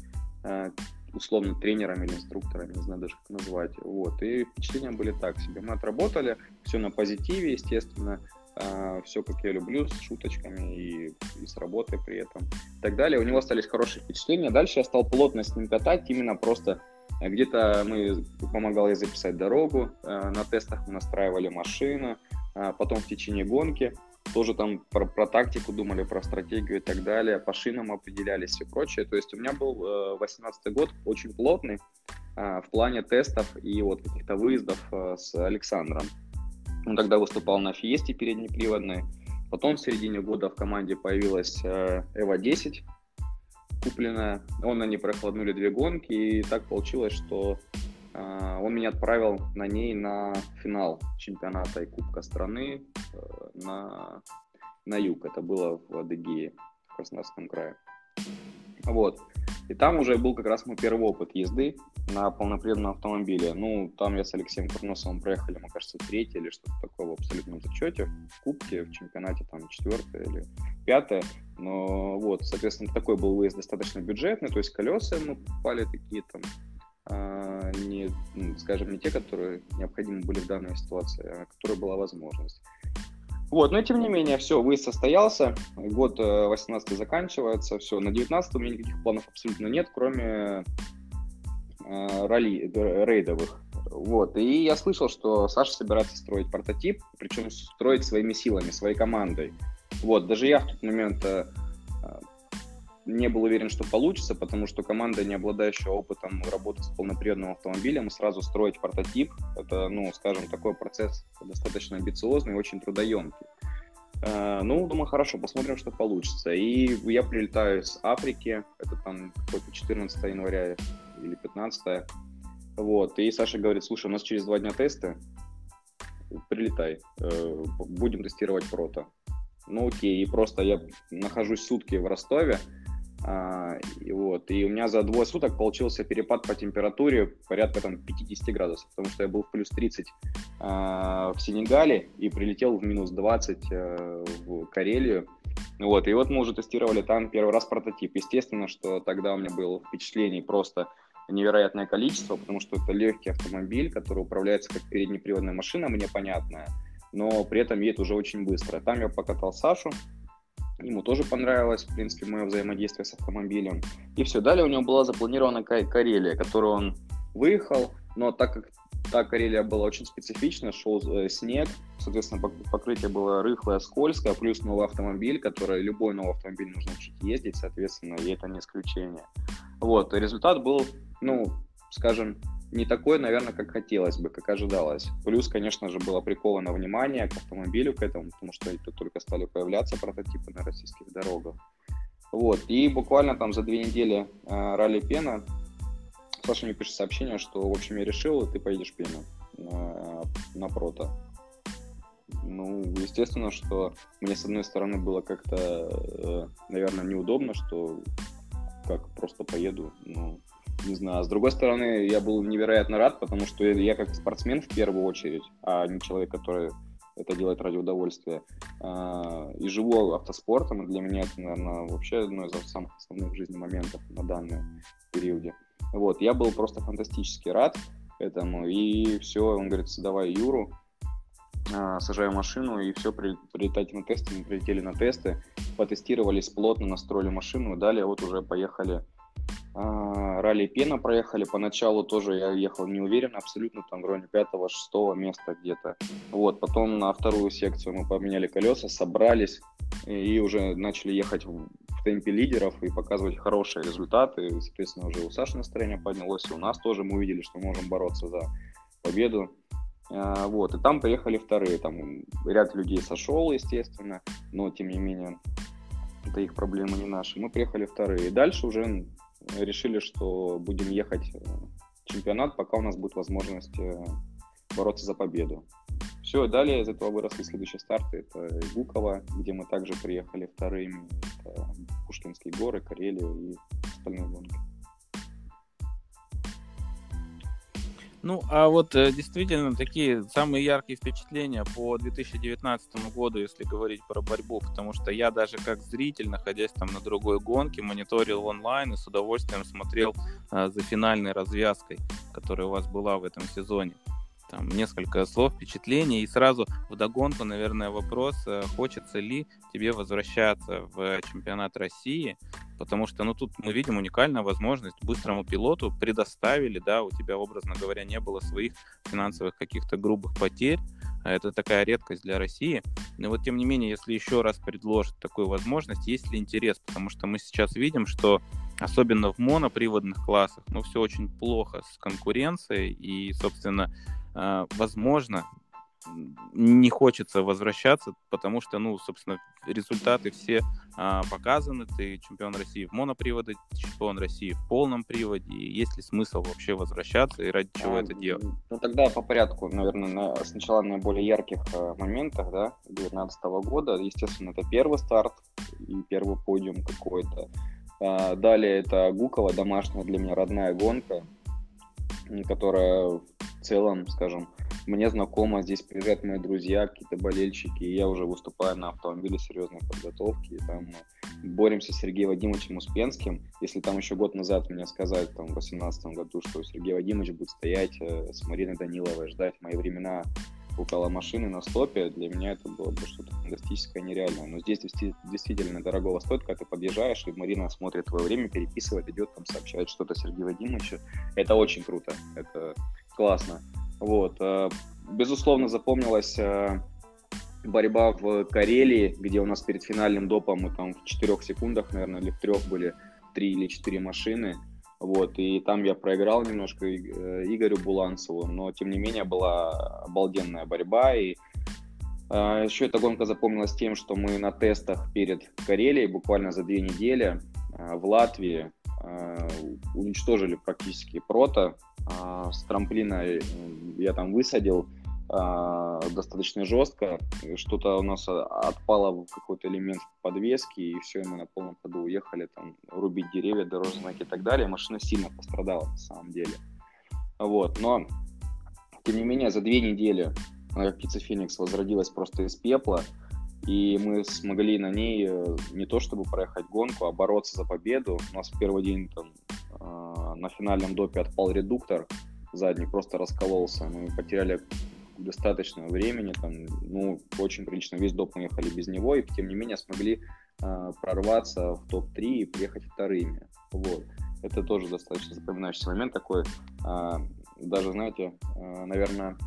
э, условно тренерами или инструкторами, не знаю даже как назвать. Вот. И впечатления были так себе. Мы отработали, все на позитиве, естественно, э, все как я люблю, с шуточками и, и с работой при этом и так далее. У него остались хорошие впечатления. Дальше я стал плотно с ним катать, именно просто а где-то мы помогал я записать дорогу, э, на тестах мы настраивали машину, э, потом в течение гонки тоже там про, про тактику думали, про стратегию и так далее, по шинам определялись и прочее. То есть у меня был э, 18-й год очень плотный в плане тестов и вот каких-то выездов с Александром. Он тогда выступал на Фиесте переднеприводной, потом в середине года в команде появилась Эва-10, куплено. Он на ней прохладнули две гонки, и так получилось, что э, он меня отправил на ней на финал чемпионата и Кубка страны э, на, на юг. Это было в Адыгее, в Краснодарском крае. Вот. И там уже был как раз мой первый опыт езды на полноприводном автомобиле. Ну, там я с Алексеем Курносовым проехали, мне кажется, третье или что-то такое в абсолютном зачете, в кубке, в чемпионате там четвертое или пятое. Но вот, соответственно, такой был выезд достаточно бюджетный, то есть колеса мы попали такие там, а, не, ну, скажем, не те, которые необходимы были в данной ситуации, а которые была возможность. Вот, но тем не менее, все, выезд состоялся, год 18 э, заканчивается, все, на 19 у меня никаких планов абсолютно нет, кроме э, ралли, рейдовых. Вот, и я слышал, что Саша собирается строить прототип, причем строить своими силами, своей командой. Вот, даже я в тот момент э, не был уверен, что получится, потому что команда, не обладающая опытом работы с полноприводным автомобилем, сразу строить прототип, это, ну, скажем, такой процесс достаточно амбициозный очень трудоемкий. Э, ну, думаю, хорошо, посмотрим, что получится. И я прилетаю с Африки, это там какое-то 14 января или 15 вот, и Саша говорит, слушай, у нас через два дня тесты, прилетай, э, будем тестировать прото. Ну окей, и просто я нахожусь сутки в Ростове, а, и, вот, и у меня за двое суток получился перепад по температуре порядка там 50 градусов, потому что я был в плюс 30 а, в Сенегале и прилетел в минус 20 а, в Карелию. Вот, и вот мы уже тестировали там первый раз прототип. Естественно, что тогда у меня было впечатлений просто невероятное количество, потому что это легкий автомобиль, который управляется как переднеприводная машина, мне понятная, но при этом едет уже очень быстро. Там я покатал Сашу, Ему тоже понравилось, в принципе, мое взаимодействие с автомобилем. И все, далее у него была запланирована Карелия, которую он выехал, но так как та Карелия была очень специфична, шел э, снег, соответственно, покрытие было рыхлое, скользкое, плюс новый автомобиль, который любой новый автомобиль нужно учить ездить, соответственно, и это не исключение. Вот, результат был, ну, скажем, не такой, наверное, как хотелось бы, как ожидалось. Плюс, конечно же, было приковано внимание к автомобилю, к этому, потому что это только стали появляться прототипы на российских дорогах. Вот, и буквально там за две недели э, ралли Пена Саша мне пишет сообщение, что, в общем, я решил, ты поедешь Пену на, на прото. Ну, естественно, что мне, с одной стороны, было как-то, э, наверное, неудобно, что как просто поеду, ну, не знаю. А с другой стороны, я был невероятно рад, потому что я как спортсмен в первую очередь, а не человек, который это делает ради удовольствия. А, и живу автоспортом, и для меня это, наверное, вообще одно из самых основных жизни моментов на данном периоде. Вот, я был просто фантастически рад этому, и все, он говорит, давай Юру, а, сажаю машину, и все, прилетайте на тесты, мы прилетели на тесты, потестировались плотно, настроили машину, и далее вот уже поехали ралли Пена проехали. Поначалу тоже я ехал не уверен, абсолютно там в районе пятого, шестого места где-то. Вот, потом на вторую секцию мы поменяли колеса, собрались и уже начали ехать в темпе лидеров и показывать хорошие результаты. И, соответственно, уже у Саши настроение поднялось, и у нас тоже мы увидели, что можем бороться за победу. А, вот, и там поехали вторые. Там ряд людей сошел, естественно, но тем не менее это их проблемы, не наши. Мы приехали вторые. И дальше уже решили, что будем ехать в чемпионат, пока у нас будет возможность э, бороться за победу. Все, далее из этого выросли следующие старты. Это Гуково, где мы также приехали вторыми. Это Пушкинские горы, Карелия и остальные гонки. Ну, а вот э, действительно такие самые яркие впечатления по 2019 году, если говорить про борьбу, потому что я даже как зритель, находясь там на другой гонке, мониторил онлайн и с удовольствием смотрел э, за финальной развязкой, которая у вас была в этом сезоне там несколько слов, впечатлений, и сразу в догонку, наверное, вопрос, э, хочется ли тебе возвращаться в чемпионат России, потому что, ну, тут мы видим уникальную возможность быстрому пилоту предоставили, да, у тебя, образно говоря, не было своих финансовых каких-то грубых потерь, а это такая редкость для России. Но вот, тем не менее, если еще раз предложат такую возможность, есть ли интерес, потому что мы сейчас видим, что особенно в моноприводных классах, ну, все очень плохо с конкуренцией, и, собственно, возможно, не хочется возвращаться, потому что, ну, собственно, результаты все а, показаны. Ты чемпион России в моноприводе, чемпион России в полном приводе. И есть ли смысл вообще возвращаться и ради чего а, это делать? Ну, тогда по порядку, наверное, на, сначала на более ярких э, моментах, да, 2019 года. Естественно, это первый старт и первый подиум какой-то. А, далее это Гукова, домашняя для меня родная гонка, которая целом, скажем, мне знакомо, здесь приезжают мои друзья, какие-то болельщики, и я уже выступаю на автомобиле серьезной подготовки, и там боремся с Сергеем Вадимовичем Успенским. Если там еще год назад мне сказали, там, в 2018 году, что Сергей Вадимович будет стоять э, с Мариной Даниловой, ждать мои времена около машины на стопе, для меня это было бы что-то фантастическое, нереальное. Но здесь действительно дорогого стоит, когда ты подъезжаешь, и Марина смотрит твое время, переписывает, идет, там сообщает что-то Сергею Вадимовичу. Это очень круто, это классно. Вот. Э, безусловно, запомнилась э, борьба в Карелии, где у нас перед финальным допом мы там в четырех секундах, наверное, или в трех были три или четыре машины. Вот, и там я проиграл немножко э, Игорю Буланцеву, но тем не менее была обалденная борьба. И э, еще эта гонка запомнилась тем, что мы на тестах перед Карелией буквально за две недели э, в Латвии э, уничтожили практически прото. Э, с трамплина я там высадил э, достаточно жестко. Что-то у нас отпало в какой-то элемент подвески, и все, мы на полном ходу уехали там рубить деревья, дорожные знаки и так далее. Машина сильно пострадала на самом деле. Вот, но тем не менее за две недели она Феникс возродилась просто из пепла, и мы смогли на ней э, не то чтобы проехать гонку, а бороться за победу. У нас в первый день там э, на финальном допе отпал редуктор, задний просто раскололся. Мы потеряли достаточно времени, там, ну, очень прилично, весь доп мы ехали без него, и тем не менее смогли э, прорваться в топ-3 и приехать вторыми. Вот. Это тоже достаточно запоминающийся момент такой. Э, даже, знаете, э, наверное,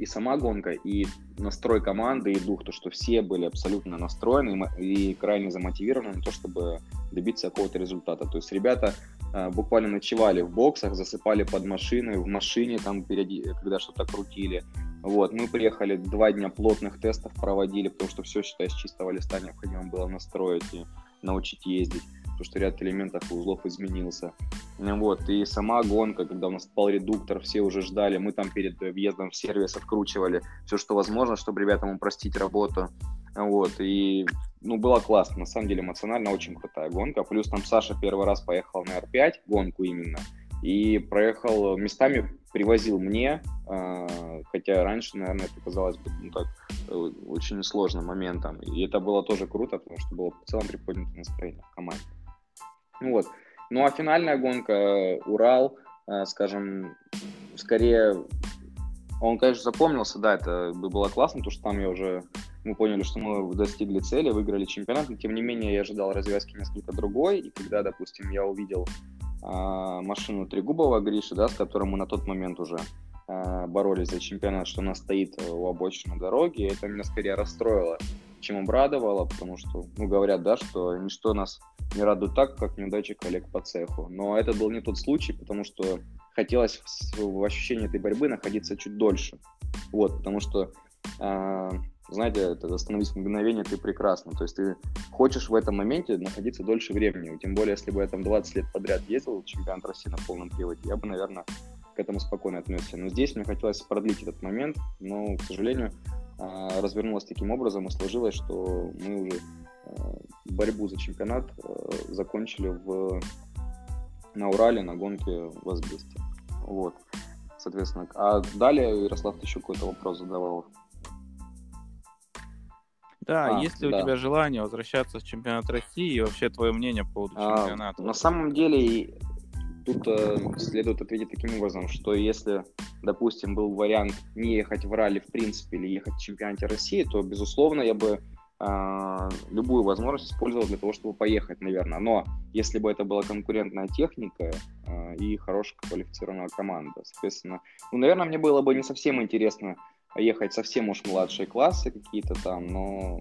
и сама гонка, и настрой команды, и дух, то, что все были абсолютно настроены и крайне замотивированы на то, чтобы добиться какого-то результата. То есть ребята э, буквально ночевали в боксах, засыпали под машиной, в машине там, когда что-то крутили. Вот, мы приехали, два дня плотных тестов проводили, потому что все, считай, с чистого листа необходимо было настроить и научить ездить потому что ряд элементов и узлов изменился. Вот, и сама гонка, когда у нас спал редуктор, все уже ждали, мы там перед въездом в сервис откручивали все, что возможно, чтобы ребятам упростить работу. Вот, и, ну, было классно, на самом деле эмоционально очень крутая гонка. Плюс там Саша первый раз поехал на R5, гонку именно, и проехал местами, привозил мне, э, хотя раньше, наверное, это казалось бы ну, так, э, очень сложным моментом. И это было тоже круто, потому что было в целом приподнятое настроение в команде. Вот. Ну а финальная гонка э, Урал, э, скажем, скорее, он, конечно, запомнился, да, это было классно, потому что там я уже, мы поняли, что мы достигли цели, выиграли чемпионат, но тем не менее я ожидал развязки несколько другой, и когда, допустим, я увидел а, машину Трегубова Гриши, да, с которым мы на тот момент уже а, боролись за чемпионат, что она стоит у обочины дороги, это меня скорее расстроило, чем обрадовало, потому что, ну, говорят, да, что ничто нас не радует так, как неудачи коллег по цеху. Но это был не тот случай, потому что хотелось в, ощущении этой борьбы находиться чуть дольше. Вот, потому что, э, знаете, это остановись в мгновение, ты прекрасно. То есть ты хочешь в этом моменте находиться дольше времени. Тем более, если бы я там 20 лет подряд ездил, чемпионат России на полном приводе, я бы, наверное, к этому спокойно отнесся. Но здесь мне хотелось продлить этот момент, но, к сожалению, а, развернулось таким образом и сложилось, что мы уже а, борьбу за чемпионат а, закончили в, на Урале на гонке в Асбесте. Вот, соответственно. А далее, Ярослав, ты еще какой-то вопрос задавал. Да, а, есть ли да. у тебя желание возвращаться в чемпионат России и вообще твое мнение по поводу чемпионата? А, на самом деле Тут э, следует ответить таким образом, что если, допустим, был вариант не ехать в ралли в принципе или ехать в чемпионате России, то, безусловно, я бы э, любую возможность использовал для того, чтобы поехать, наверное. Но если бы это была конкурентная техника э, и хорошая квалифицированная команда, соответственно, ну, наверное, мне было бы не совсем интересно ехать совсем уж младшие классы какие-то там, но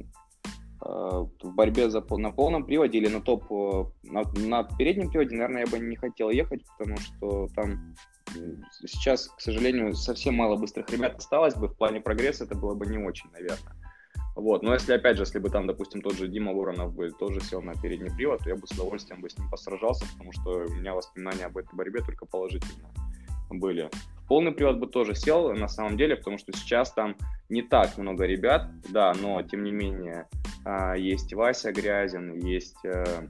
в борьбе за, на полном приводе или на топ, э, на, на переднем приводе, наверное, я бы не хотел ехать, потому что там сейчас, к сожалению, совсем мало быстрых ребят осталось бы, в плане прогресса это было бы не очень, наверное. Вот. Но если, опять же, если бы там, допустим, тот же Дима Воронов бы тоже сел на передний привод, то я бы с удовольствием бы с ним посражался, потому что у меня воспоминания об этой борьбе только положительные были. Полный привод бы тоже сел, на самом деле, потому что сейчас там не так много ребят, да, но, тем не менее, а, есть Вася Грязин, есть э,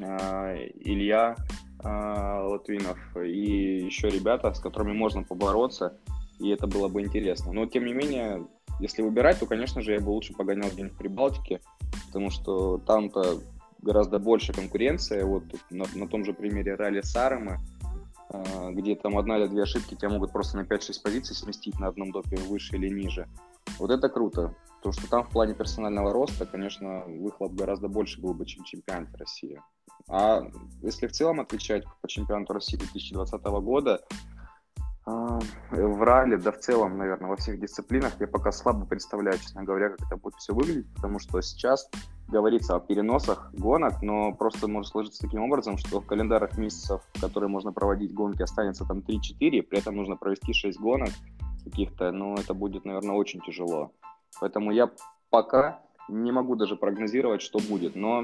а, Илья а, Латвинов и еще ребята, с которыми можно побороться, и это было бы интересно. Но, тем не менее, если выбирать, то, конечно же, я бы лучше погонял где-нибудь в Прибалтике, потому что там-то гораздо больше конкуренция. Вот на, на том же примере ралли Сарамы, э, где там одна или две ошибки тебя могут просто на 5-6 позиций сместить на одном допе выше или ниже. Вот это круто. То, что там в плане персонального роста, конечно, выхлоп гораздо больше был бы, чем чемпионат России. А если в целом отвечать по чемпионату России 2020 года, в ралли, да в целом, наверное, во всех дисциплинах я пока слабо представляю, честно говоря, как это будет все выглядеть, потому что сейчас говорится о переносах гонок, но просто может сложиться таким образом, что в календарах месяцев, в которые можно проводить гонки, останется там 3-4, при этом нужно провести 6 гонок каких-то, ну, это будет, наверное, очень тяжело. Поэтому я пока не могу даже прогнозировать, что будет, но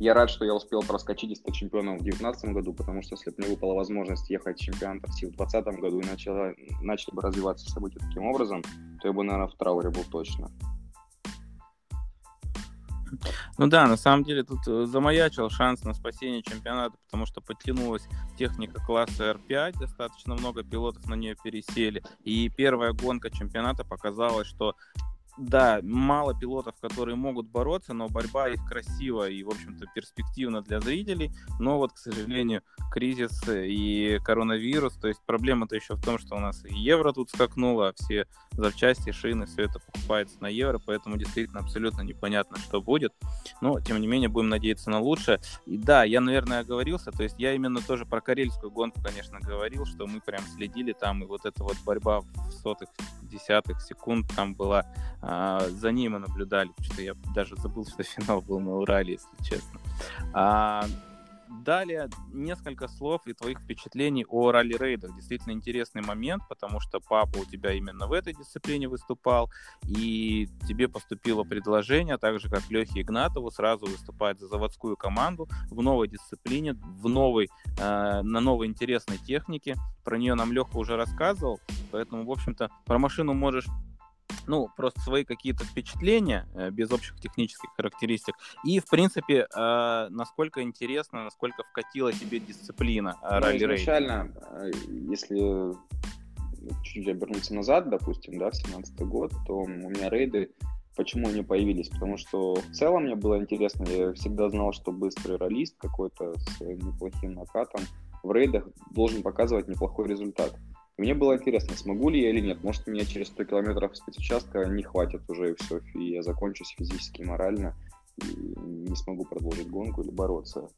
я рад, что я успел проскочить и стать чемпионом в 2019 году, потому что если бы мне выпала возможность ехать чемпионат России в 2020 году и начала, начали бы развиваться события таким образом, то я бы, наверное, в трауре был точно. Ну да, на самом деле тут э, замаячил шанс на спасение чемпионата, потому что подтянулась техника класса R5, достаточно много пилотов на нее пересели. И первая гонка чемпионата показала, что да, мало пилотов, которые могут бороться, но борьба их красива и, в общем-то, перспективна для зрителей. Но вот, к сожалению, кризис и коронавирус, то есть проблема-то еще в том, что у нас и евро тут скакнуло, а все запчасти, шины, все это покупается на евро, поэтому действительно абсолютно непонятно, что будет. Но, тем не менее, будем надеяться на лучшее. И да, я, наверное, оговорился, то есть я именно тоже про карельскую гонку, конечно, говорил, что мы прям следили там, и вот эта вот борьба в сотых, десятых секунд там была а, за ним мы наблюдали, что я даже забыл, что финал был на Урале, если честно. А, далее несколько слов и твоих впечатлений о ралли-рейдах. Действительно интересный момент, потому что папа у тебя именно в этой дисциплине выступал, и тебе поступило предложение, так же как Лехе Игнатову, сразу выступать за заводскую команду в новой дисциплине, в новой, э, на новой интересной технике. Про нее нам Леха уже рассказывал, поэтому, в общем-то, про машину можешь ну, просто свои какие-то впечатления э, без общих технических характеристик. И, в принципе, э, насколько интересно, насколько вкатила тебе дисциплина э, ну, ралли-рейд. Изначально, если чуть-чуть обернуться назад, допустим, да, в 17 год, то у меня рейды Почему они появились? Потому что в целом мне было интересно, я всегда знал, что быстрый ролист какой-то с неплохим накатом в рейдах должен показывать неплохой результат. Мне было интересно, смогу ли я или нет. Может, меня через 100 километров спецучастка не хватит уже и все, и я закончусь физически и морально, и не смогу продолжить гонку или бороться.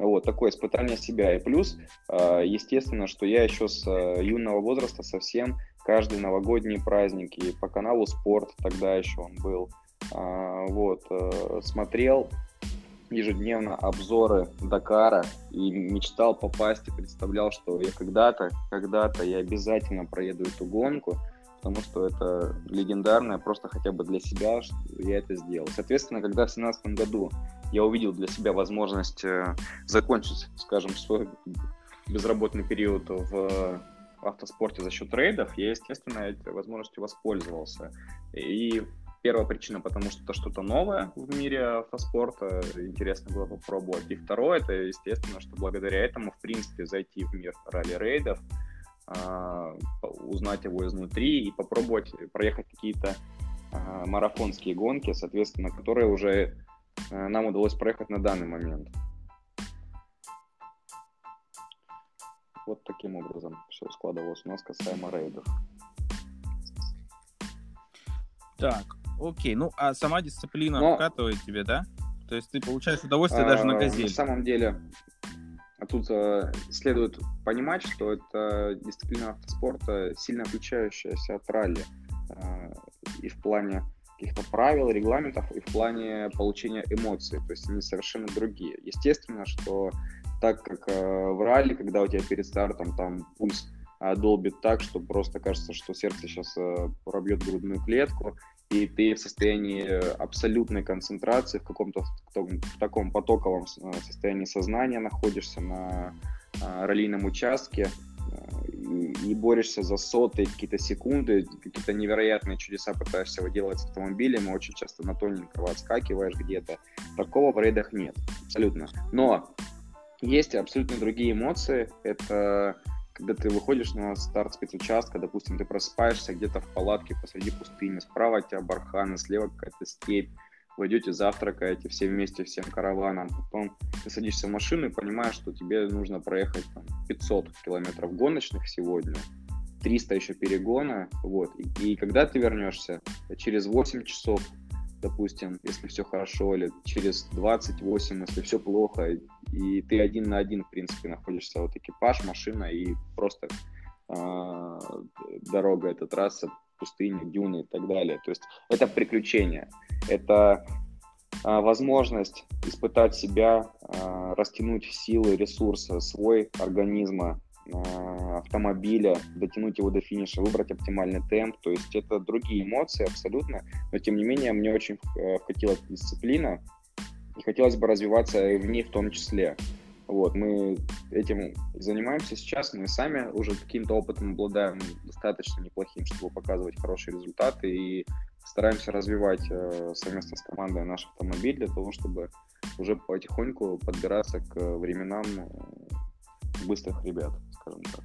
Вот, такое испытание себя. И плюс, а, естественно, что я еще с а, юного возраста совсем каждый новогодний праздник и по каналу Спорт, тогда еще он был, а, вот, э, смотрел ежедневно обзоры Дакара и мечтал попасть и представлял, что я когда-то, когда-то я обязательно проеду эту гонку, потому что это легендарное, просто хотя бы для себя, что я это сделал. Соответственно, когда в 2017 году я увидел для себя возможность э, закончить, скажем, свой безработный период в автоспорте за счет трейдов, я, естественно, этой возможностью воспользовался. И Первая причина, потому что это что-то новое в мире автоспорта, интересно было попробовать. И второе, это, естественно, что благодаря этому, в принципе, зайти в мир ралли-рейдов, а, узнать его изнутри и попробовать проехать какие-то а, марафонские гонки, соответственно, которые уже а, нам удалось проехать на данный момент. Вот таким образом все складывалось у нас касаемо рейдов. Так, Окей, ну а сама дисциплина Но... вкатывает тебе, да? То есть ты получаешь удовольствие а, даже на газели. На самом деле, а тут а, следует понимать, что это дисциплина автоспорта, сильно отличающаяся от ралли. А, и в плане каких-то правил, регламентов и в плане получения эмоций. То есть они совершенно другие. Естественно, что так как э, в ралли, когда у тебя перед стартом там пульс э, долбит так, что просто кажется, что сердце сейчас э, пробьет грудную клетку, и ты в состоянии абсолютной концентрации, в каком-то в таком потоковом э, состоянии сознания находишься на э, раллийном участке, и, борешься за сотые какие-то секунды, какие-то невероятные чудеса пытаешься выделать с автомобилем, и очень часто на тоненького отскакиваешь где-то. Такого в рейдах нет, абсолютно. Но есть абсолютно другие эмоции. Это когда ты выходишь на старт спецучастка, допустим, ты просыпаешься где-то в палатке посреди пустыни, справа от тебя барханы, слева какая-то степь, вы идете завтракаете все вместе, всем караваном, потом ты садишься в машину и понимаешь, что тебе нужно проехать там, 500 километров гоночных сегодня, 300 еще перегона, вот, и, и когда ты вернешься, через 8 часов, допустим, если все хорошо, или через 28, если все плохо, и ты один на один, в принципе, находишься, вот экипаж, машина и просто э, дорога, эта трасса, пустыни, дюны и так далее. То есть это приключение, это а, возможность испытать себя, а, растянуть силы, ресурсы свой организма, а, автомобиля, дотянуть его до финиша, выбрать оптимальный темп. То есть это другие эмоции абсолютно, но тем не менее мне очень э, вкатила дисциплина, и хотелось бы развиваться и в ней в том числе. Вот, мы этим занимаемся сейчас, мы сами уже каким-то опытом обладаем достаточно неплохим, чтобы показывать хорошие результаты. И стараемся развивать э, совместно с командой наш автомобиль для того, чтобы уже потихоньку подбираться к временам э, быстрых ребят, скажем так.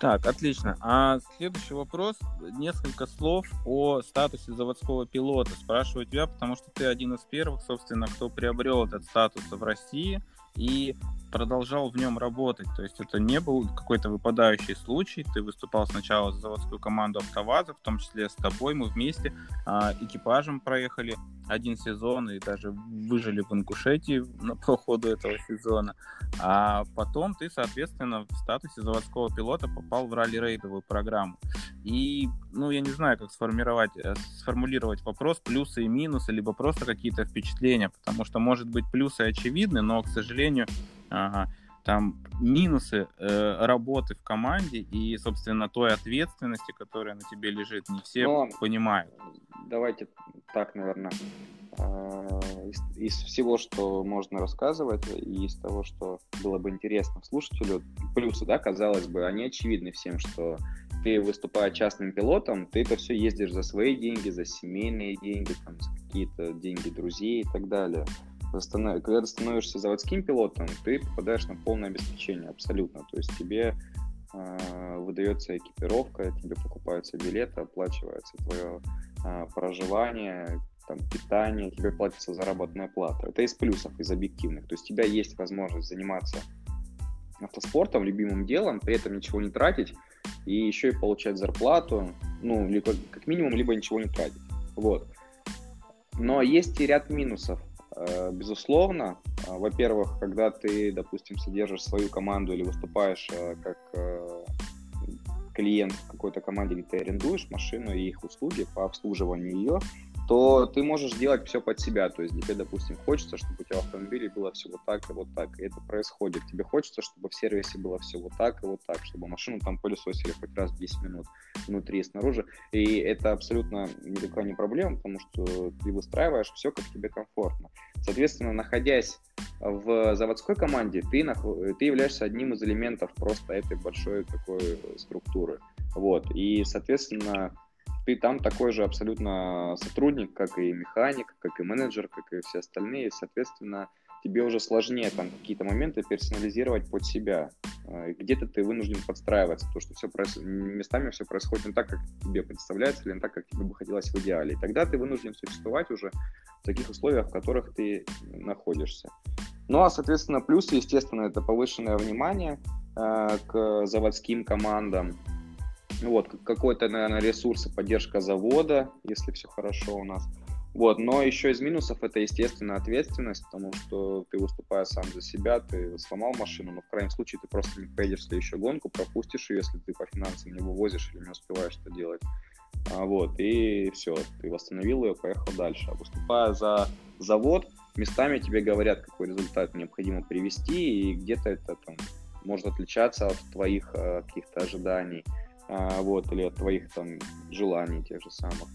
Так, отлично. А следующий вопрос. Несколько слов о статусе заводского пилота. Спрашиваю тебя, потому что ты один из первых, собственно, кто приобрел этот статус в России. И продолжал в нем работать. То есть это не был какой-то выпадающий случай. Ты выступал сначала за заводскую команду АвтоВАЗа, в том числе с тобой. Мы вместе а, экипажем проехали один сезон и даже выжили в Ингушетии на, по ходу этого сезона. А потом ты, соответственно, в статусе заводского пилота попал в ралли-рейдовую программу. И, ну, я не знаю, как сформировать, э, сформулировать вопрос, плюсы и минусы, либо просто какие-то впечатления, потому что, может быть, плюсы очевидны, но, к сожалению, Ага. Там минусы э, работы в команде и, собственно, той ответственности, которая на тебе лежит, не все Но, понимают. Давайте так, наверное. А, из, из всего, что можно рассказывать, и из того, что было бы интересно слушателю, плюсы, да, казалось бы, они очевидны всем, что ты, выступая частным пилотом, ты это все ездишь за свои деньги, за семейные деньги, там, за какие-то деньги друзей и так далее когда ты становишься заводским пилотом, ты попадаешь на полное обеспечение абсолютно. То есть тебе э, выдается экипировка, тебе покупаются билеты, оплачивается твое э, проживание, там, питание, тебе платится заработная плата. Это из плюсов, из объективных. То есть у тебя есть возможность заниматься автоспортом, любимым делом, при этом ничего не тратить, и еще и получать зарплату, ну, либо, как минимум, либо ничего не тратить. Вот. Но есть и ряд минусов. Э, безусловно, э, во-первых, когда ты, допустим, содержишь свою команду или выступаешь э, как клиент в какой-то команде, где ты арендуешь машину и их услуги по обслуживанию ее, то ты можешь делать все под себя. То есть тебе, допустим, хочется, чтобы у тебя в автомобиле было все вот так и вот так, и это происходит. Тебе хочется, чтобы в сервисе было все вот так и вот так, чтобы машину там пылесосили хоть раз в 10 минут внутри и снаружи. И это абсолютно никакая не проблема, потому что ты выстраиваешь все, как тебе комфортно. Соответственно, находясь в заводской команде, ты, ты являешься одним из элементов просто этой большой такой структуры. Вот. И, соответственно, ты там такой же абсолютно сотрудник, как и механик, как и менеджер, как и все остальные. Соответственно, тебе уже сложнее там какие-то моменты персонализировать под себя. А, где-то ты вынужден подстраиваться, то что все проис... местами все происходит не так, как тебе представляется, или не так, как тебе бы хотелось в идеале. И тогда ты вынужден существовать уже в таких условиях, в которых ты находишься. Ну а, соответственно, плюсы, естественно, это повышенное внимание э, к заводским командам, вот, какой-то, наверное, ресурс и поддержка завода, если все хорошо у нас. Вот, но еще из минусов это, естественно, ответственность, потому что ты выступая сам за себя, ты сломал машину, но в крайнем случае ты просто не поедешь в следующую гонку, пропустишь ее, если ты по финансам не вывозишь или не успеваешь это делать. А, вот, и все, ты восстановил ее, поехал дальше. А выступая за завод, местами тебе говорят, какой результат необходимо привести, и где-то это там может отличаться от твоих э, каких-то ожиданий, вот, или от твоих там желаний тех же самых.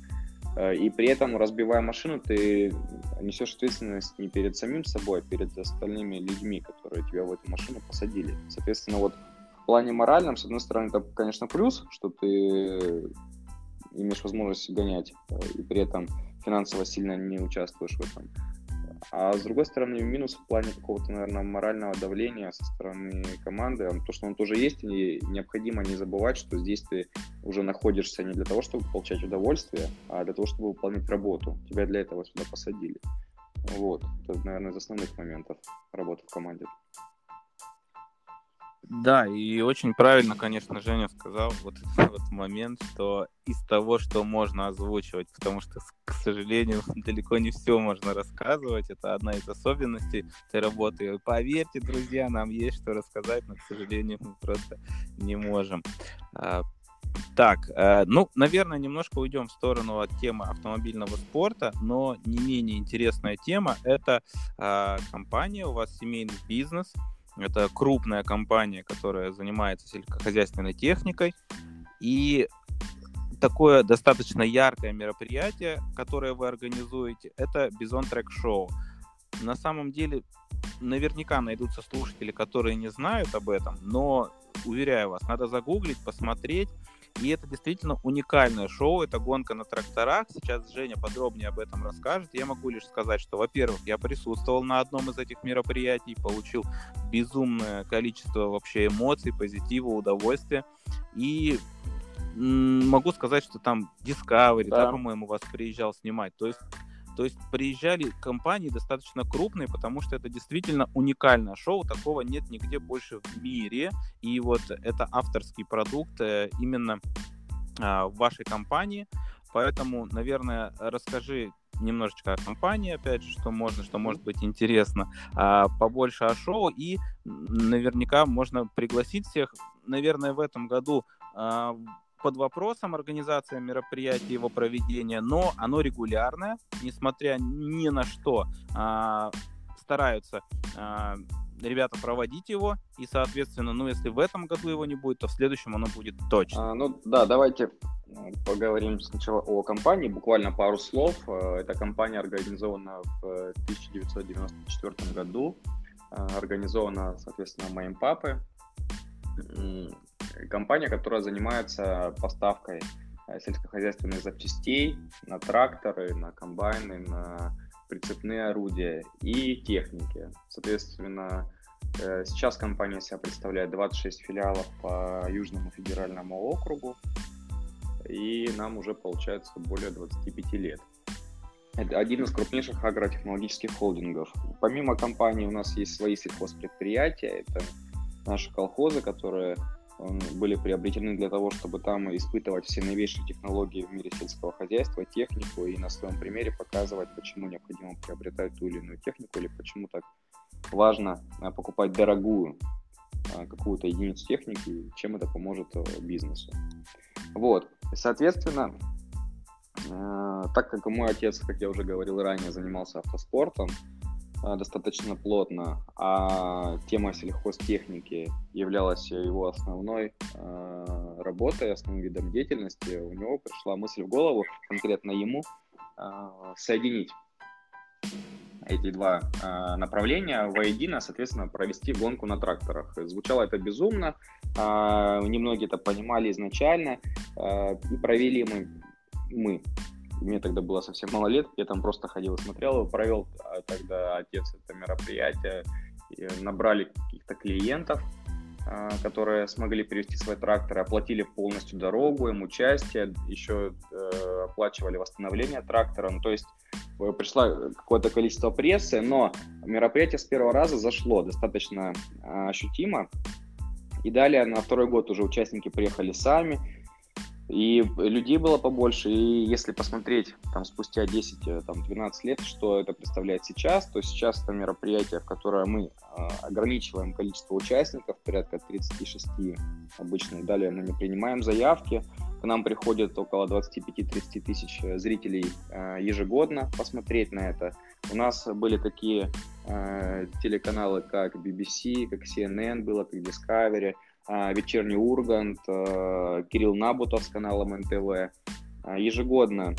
Э, и при этом, разбивая машину, ты несешь ответственность не перед самим собой, а перед остальными людьми, которые тебя в эту машину посадили. Соответственно, вот в плане моральном, с одной стороны, это, конечно, плюс, что ты имеешь возможность гонять, э, и при этом финансово сильно не участвуешь в этом. А с другой стороны, минус в плане какого-то, наверное, морального давления со стороны команды, то, что он тоже есть, и необходимо не забывать, что здесь ты уже находишься не для того, чтобы получать удовольствие, а для того, чтобы выполнять работу. Тебя для этого сюда посадили. Вот. Это, наверное, из основных моментов работы в команде. Да, и очень правильно, конечно, Женя сказал вот этот момент, что из того, что можно озвучивать, потому что, к сожалению, <laughs> далеко не все можно рассказывать, это одна из особенностей этой работы. Поверьте, друзья, нам есть что рассказать, но, к сожалению, мы просто не можем. А, так, э, ну, наверное, немножко уйдем в сторону от темы автомобильного спорта, но не менее интересная тема – это э, компания, у вас семейный бизнес – это крупная компания, которая занимается сельскохозяйственной техникой. И такое достаточно яркое мероприятие, которое вы организуете, это Бизон Трек Шоу. На самом деле, наверняка найдутся слушатели, которые не знают об этом, но, уверяю вас, надо загуглить, посмотреть. И это действительно уникальное шоу, это гонка на тракторах. Сейчас Женя подробнее об этом расскажет. Я могу лишь сказать, что, во-первых, я присутствовал на одном из этих мероприятий, получил безумное количество вообще эмоций, позитива, удовольствия. И могу сказать, что там Discovery, да. да, по-моему, вас приезжал снимать. То есть то есть приезжали компании достаточно крупные, потому что это действительно уникальное шоу, такого нет нигде больше в мире. И вот это авторский продукт э, именно а, вашей компании. Поэтому, наверное, расскажи немножечко о компании, опять же, что можно, что может быть интересно, а, побольше о шоу, и наверняка можно пригласить всех. Наверное, в этом году а, под вопросом организация мероприятия, его проведения, но оно регулярное, несмотря ни на что, а, стараются а, ребята проводить его, и, соответственно, ну, если в этом году его не будет, то в следующем оно будет точно. А, ну, да, давайте поговорим сначала о компании, буквально пару слов. Э, эта компания организована в 1994 году, э, организована, соответственно, моим папой компания, которая занимается поставкой э, сельскохозяйственных запчастей на тракторы, на комбайны, на прицепные орудия и техники. Соответственно, э, сейчас компания себя представляет 26 филиалов по Южному федеральному округу, и нам уже получается более 25 лет. Это один из крупнейших агротехнологических холдингов. Помимо компании у нас есть свои сельхозпредприятия, это наши колхозы, которые были приобретены для того, чтобы там испытывать все новейшие технологии в мире сельского хозяйства, технику и на своем примере показывать, почему необходимо приобретать ту или иную технику или почему так важно а, покупать дорогую а, какую-то единицу техники, чем это поможет э, бизнесу. Вот, соответственно, э, так как мой отец, как я уже говорил ранее, занимался автоспортом, достаточно плотно, а тема сельхозтехники являлась его основной э, работой, основным видом деятельности, у него пришла мысль в голову, конкретно ему, э, соединить эти два э, направления воедино, соответственно, провести гонку на тракторах. Звучало это безумно, э, немногие это понимали изначально, э, и провели мы, мы мне тогда было совсем мало лет, я там просто ходил и смотрел его, провел а тогда отец это мероприятие, набрали каких-то клиентов, а, которые смогли привести свой трактор, оплатили полностью дорогу, им участие, еще э, оплачивали восстановление трактора. Ну, то есть э, пришло какое-то количество прессы, но мероприятие с первого раза зашло достаточно э, ощутимо. И далее на второй год уже участники приехали сами, И людей было побольше, и если посмотреть там спустя 10-12 э, лет, что это представляет сейчас, то сейчас это мероприятие, в которое мы э, ограничиваем количество участников, порядка 36 обычно, и далее мы не принимаем заявки, к нам приходит около 25-30 тысяч э, зрителей э, ежегодно посмотреть на это. У нас были такие телеканалы, как BBC, как CNN было, как Discovery, а, вечерний Ургант, а, Кирилл Набутов с каналом НТВ. А, ежегодно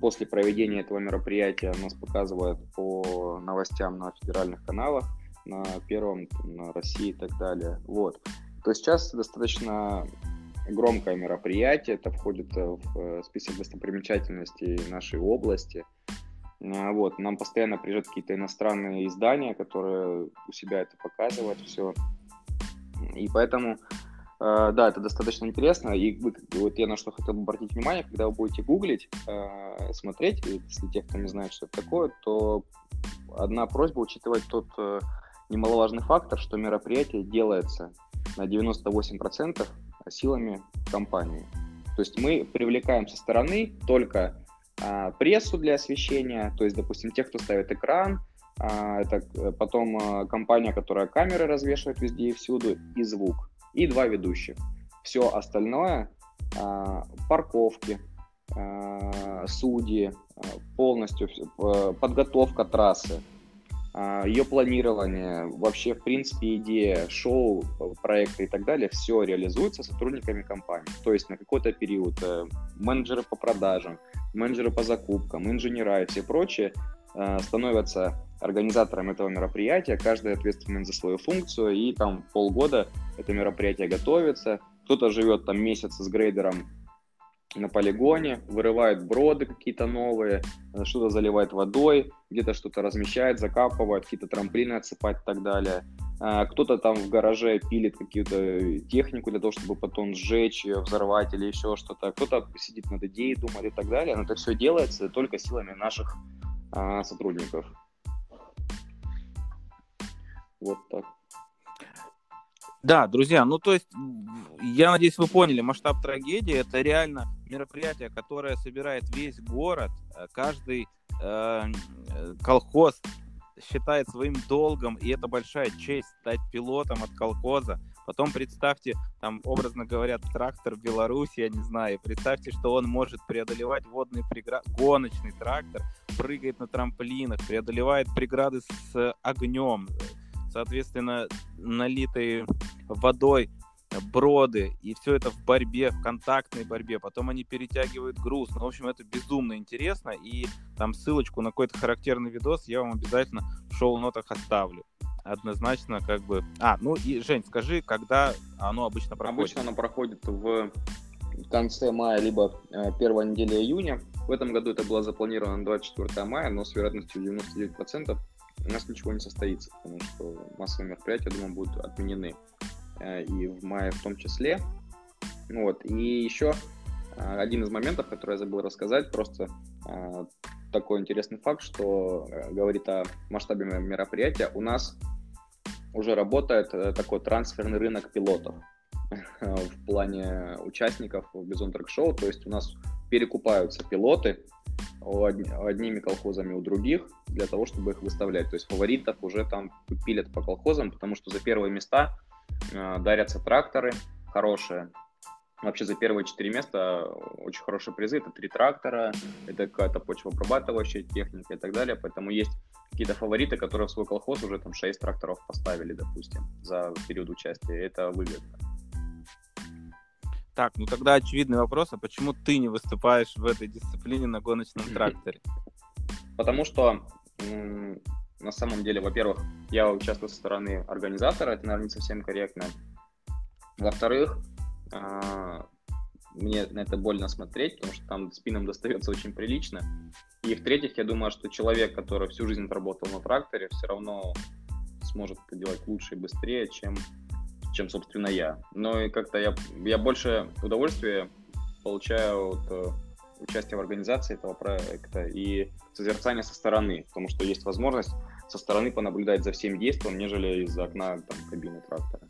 после проведения этого мероприятия нас показывают по новостям на федеральных каналах, на Первом, на России и так далее. Вот. То есть сейчас достаточно громкое мероприятие, это входит в э, список достопримечательностей нашей области. Вот. Нам постоянно приезжают какие-то иностранные издания, которые у себя это показывают все. И поэтому, э, да, это достаточно интересно. И вот я на что хотел бы обратить внимание, когда вы будете гуглить, э, смотреть, если те, кто не знает, что это такое, то одна просьба учитывать тот э, немаловажный фактор, что мероприятие делается на 98% силами компании. То есть мы привлекаем со стороны только а, прессу для освещения, то есть, допустим, тех, кто ставит экран, это э, потом а, компания, которая камеры развешивает везде и всюду, и звук, и два ведущих. Все остальное, а, парковки, судьи, полностью подготовка трассы, ее планирование, вообще, в принципе, идея шоу, проекта и так далее, все реализуется сотрудниками компании. То есть на какой-то период э, менеджеры по продажам, менеджеры по закупкам, инженера и все прочие становятся организатором этого мероприятия, каждый ответственен за свою функцию, и там полгода это мероприятие готовится. Кто-то живет там месяц с грейдером на полигоне, вырывает броды какие-то новые, э, что-то заливает водой, где-то что-то размещает, закапывает, какие-то трамплины отсыпать и так далее. А, кто-то там в гараже пилит какую-то технику для того, чтобы потом сжечь ее, взорвать или еще что-то. Кто-то сидит над идеей, думает и так далее. Но это все делается только силами наших а, сотрудников. Вот так. Да, друзья, ну то есть, я надеюсь, вы поняли, масштаб трагедии это реально мероприятие, которое собирает весь город, э, каждый э, колхоз считает своим долгом, и это большая честь стать пилотом от колхоза. Потом представьте, там, образно говоря, трактор в Беларуси, я не знаю, представьте, что он может преодолевать водные преграды, гоночный трактор, прыгает на трамплинах, преодолевает преграды с огнем, соответственно, налитые водой броды, и все это в борьбе, в контактной борьбе. Потом они перетягивают груз. Ну, в общем, это безумно интересно. И там ссылочку на какой-то характерный видос я вам обязательно в шоу-нотах оставлю. Однозначно, как бы... А, ну и, Жень, скажи, когда оно обычно проходит? Обычно оно проходит в конце мая, либо э, первой недели июня. В этом году это было запланировано на 24 мая, но с вероятностью 99% у нас ничего не состоится, потому что массовые мероприятия, я думаю, будут отменены. Э, и в мае в том числе. Вот. И еще э, один из моментов, который я забыл рассказать, просто такой интересный факт, что говорит о масштабе мероприятия. У нас уже работает такой трансферный рынок пилотов <laughs> в плане участников в Бизон Трек Шоу. То есть у нас перекупаются пилоты, одними колхозами у других для того, чтобы их выставлять. То есть фаворитов уже там пилят по колхозам, потому что за первые места э, дарятся тракторы хорошие. Вообще за первые четыре места очень хорошие призы. Это три трактора, это какая-то почвообрабатывающая техника и так далее. Поэтому есть какие-то фавориты, которые в свой колхоз уже там 6 тракторов поставили, допустим, за период участия. Это выгодно. Так, ну тогда очевидный вопрос, а почему ты не выступаешь в этой дисциплине на гоночном <laughs> тракторе? Потому что на самом деле, во-первых, я участвую со стороны организатора, это, наверное, не совсем корректно. Во-вторых, мне на это больно смотреть, потому что там спинам достается очень прилично. И в-третьих, я думаю, что человек, который всю жизнь отработал на тракторе, все равно сможет это делать лучше и быстрее, чем чем, собственно, я. Но и как-то я, я больше удовольствия получаю от э, участия в организации этого проекта и созерцания со стороны, потому что есть возможность со стороны понаблюдать за всем действием, нежели из окна там, кабины трактора.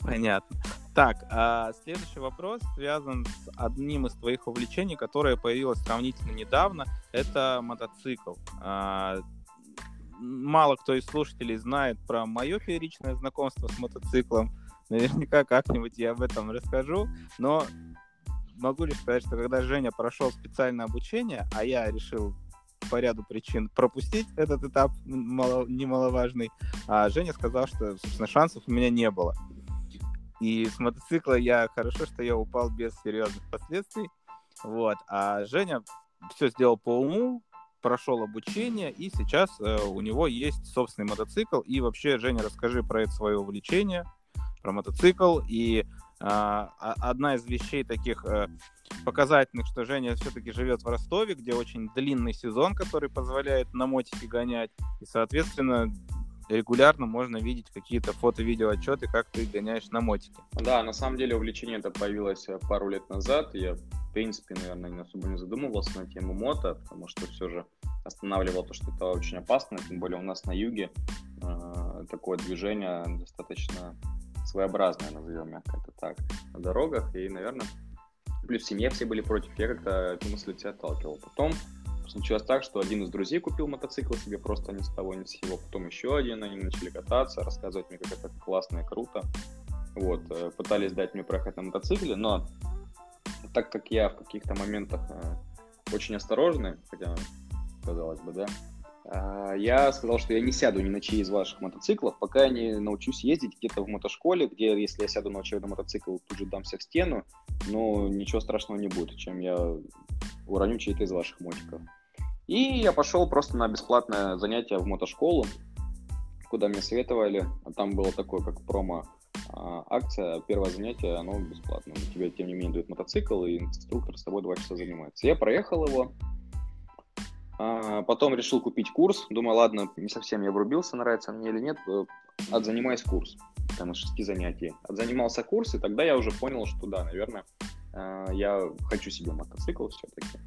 Понятно. Так, а следующий вопрос связан с одним из твоих увлечений, которое появилось сравнительно недавно. Это мотоцикл. А, мало кто из слушателей знает про мое фееричное знакомство с мотоциклом. Наверняка как-нибудь я об этом расскажу. Но могу лишь сказать, что когда Женя прошел специальное обучение, а я решил по ряду причин пропустить этот этап мало, немаловажный, а Женя сказал, что, собственно, шансов у меня не было. И с мотоцикла я хорошо, что я упал без серьезных последствий. Вот. А Женя все сделал по уму, прошел обучение, и сейчас э, у него есть собственный мотоцикл. И вообще, Женя, расскажи про это свое увлечение, про мотоцикл. И э, одна из вещей таких э, показательных, что Женя все-таки живет в Ростове, где очень длинный сезон, который позволяет на мотике гонять. И, соответственно, регулярно можно видеть какие-то фото-видео отчеты, как ты гоняешь на мотике. Да, на самом деле увлечение это появилось э, пару лет назад. Я, в принципе, наверное, не особо не задумывался на тему мото, потому что все же останавливал то, что это очень опасно, тем более у нас на юге э, такое движение достаточно своеобразное, назовем мягко это так, на дорогах, и, наверное, плюс в семье все были против, я как-то эту мысль от себя отталкивал. Потом случилось так, что один из друзей купил мотоцикл себе просто ни с того ни с сего, потом еще один, они начали кататься, рассказывать мне, как это классно и круто. Вот, э, пытались дать мне проехать на мотоцикле, но так как я в каких-то моментах э, очень осторожный, хотя, казалось бы, да, э, я сказал, что я не сяду ни на чьи из ваших мотоциклов, пока я не научусь ездить где-то в мотошколе, где, если я сяду на очередной мотоцикл, тут же дамся в стену, но ничего страшного не будет, чем я уроню чей-то из ваших мотиков. И я пошел просто на бесплатное занятие в мотошколу, куда мне советовали. Там было такое, как промо а, акция, первое занятие, оно бесплатно. Тебе, тем не менее, дают мотоцикл, и инструктор с тобой два часа занимается. Я проехал его, а, потом решил купить курс. Думаю, ладно, не совсем я врубился, нравится мне или нет, э, отзанимаюсь курс, там, из шести занятий. Отзанимался курс, и тогда я уже понял, что да, наверное, а, я хочу себе мотоцикл все-таки.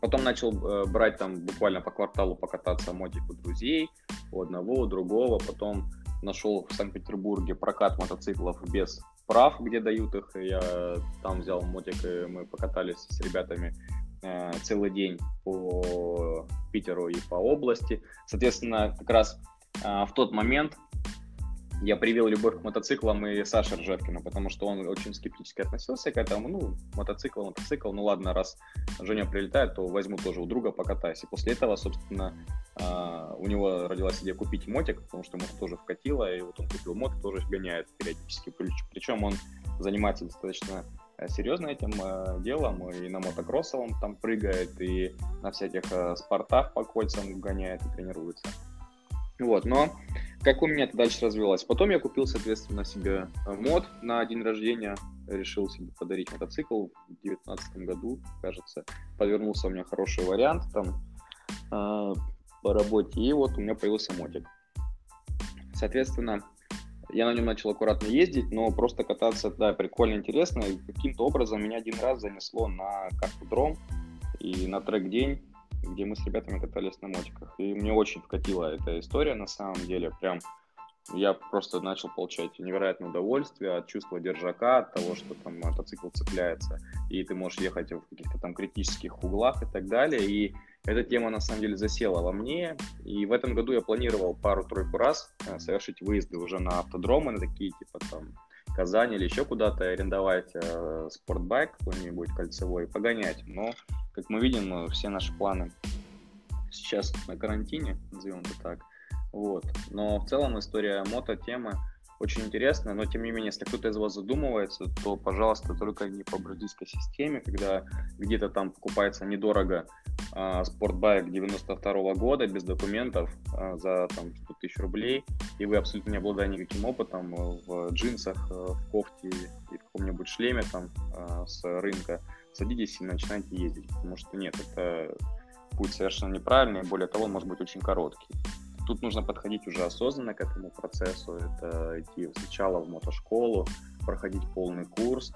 Потом начал э, брать там буквально по кварталу покататься мотик у друзей, у одного, у другого. Потом нашел в Санкт-Петербурге прокат мотоциклов без прав, где дают их. Я там взял мотик, и мы покатались с ребятами э, целый день по Питеру и по области. Соответственно, как раз э, в тот момент я привел любовь к мотоциклам и Саше Ржевкину, потому что он очень скептически относился к этому. Ну, мотоцикл, мотоцикл, ну ладно, раз Женя прилетает, то возьму тоже у друга покатаюсь. И после этого, собственно, а, у него родилась идея купить мотик, потому что ему тоже вкатило, и вот он купил мот, тоже гоняет периодически. Причем он занимается достаточно э, серьезно этим э, делом, и на мотокроссовом там прыгает, и на всяких э, спортах по кольцам гоняет и тренируется. Вот, но как у меня это дальше развилось? Потом я купил, соответственно, себе э, мод на день рождения, решил себе подарить мотоцикл в 2019 году, кажется. Подвернулся у меня хороший вариант там э, по работе, и вот у меня появился мотик. Соответственно, я на нем начал аккуратно ездить, но просто кататься, да, прикольно, интересно. И каким-то образом меня один раз занесло на картодром и на трек-день где мы с ребятами катались на мотиках. И мне очень вкатила эта история на самом деле. Прям я просто начал получать невероятное удовольствие от чувства держака, от того, что там мотоцикл цепляется, и ты можешь ехать в каких-то там критических углах и так далее. И эта тема на самом деле засела во мне. И в этом году я планировал пару-тройку раз э, совершить выезды уже на автодромы, на такие типа там Казань или еще куда-то арендовать э, спортбайк какой-нибудь кольцевой и погонять. Но, как мы видим, все наши планы сейчас на карантине, назовем это так. Вот. Но в целом история мото-темы очень интересная, но тем не менее, если кто-то из вас задумывается, то, пожалуйста, только не по бразильской системе, когда где-то там покупается недорого э, спортбайк 92 -го года без документов э, за там 100 тысяч рублей, и вы абсолютно не обладаете никаким опытом в джинсах, э, в кофте и в каком-нибудь шлеме там э, с рынка, садитесь и начинайте ездить, потому что нет, это путь совершенно неправильный, более того, он может быть очень короткий. Тут нужно подходить уже осознанно к этому процессу. Это идти сначала в мотошколу, проходить полный курс.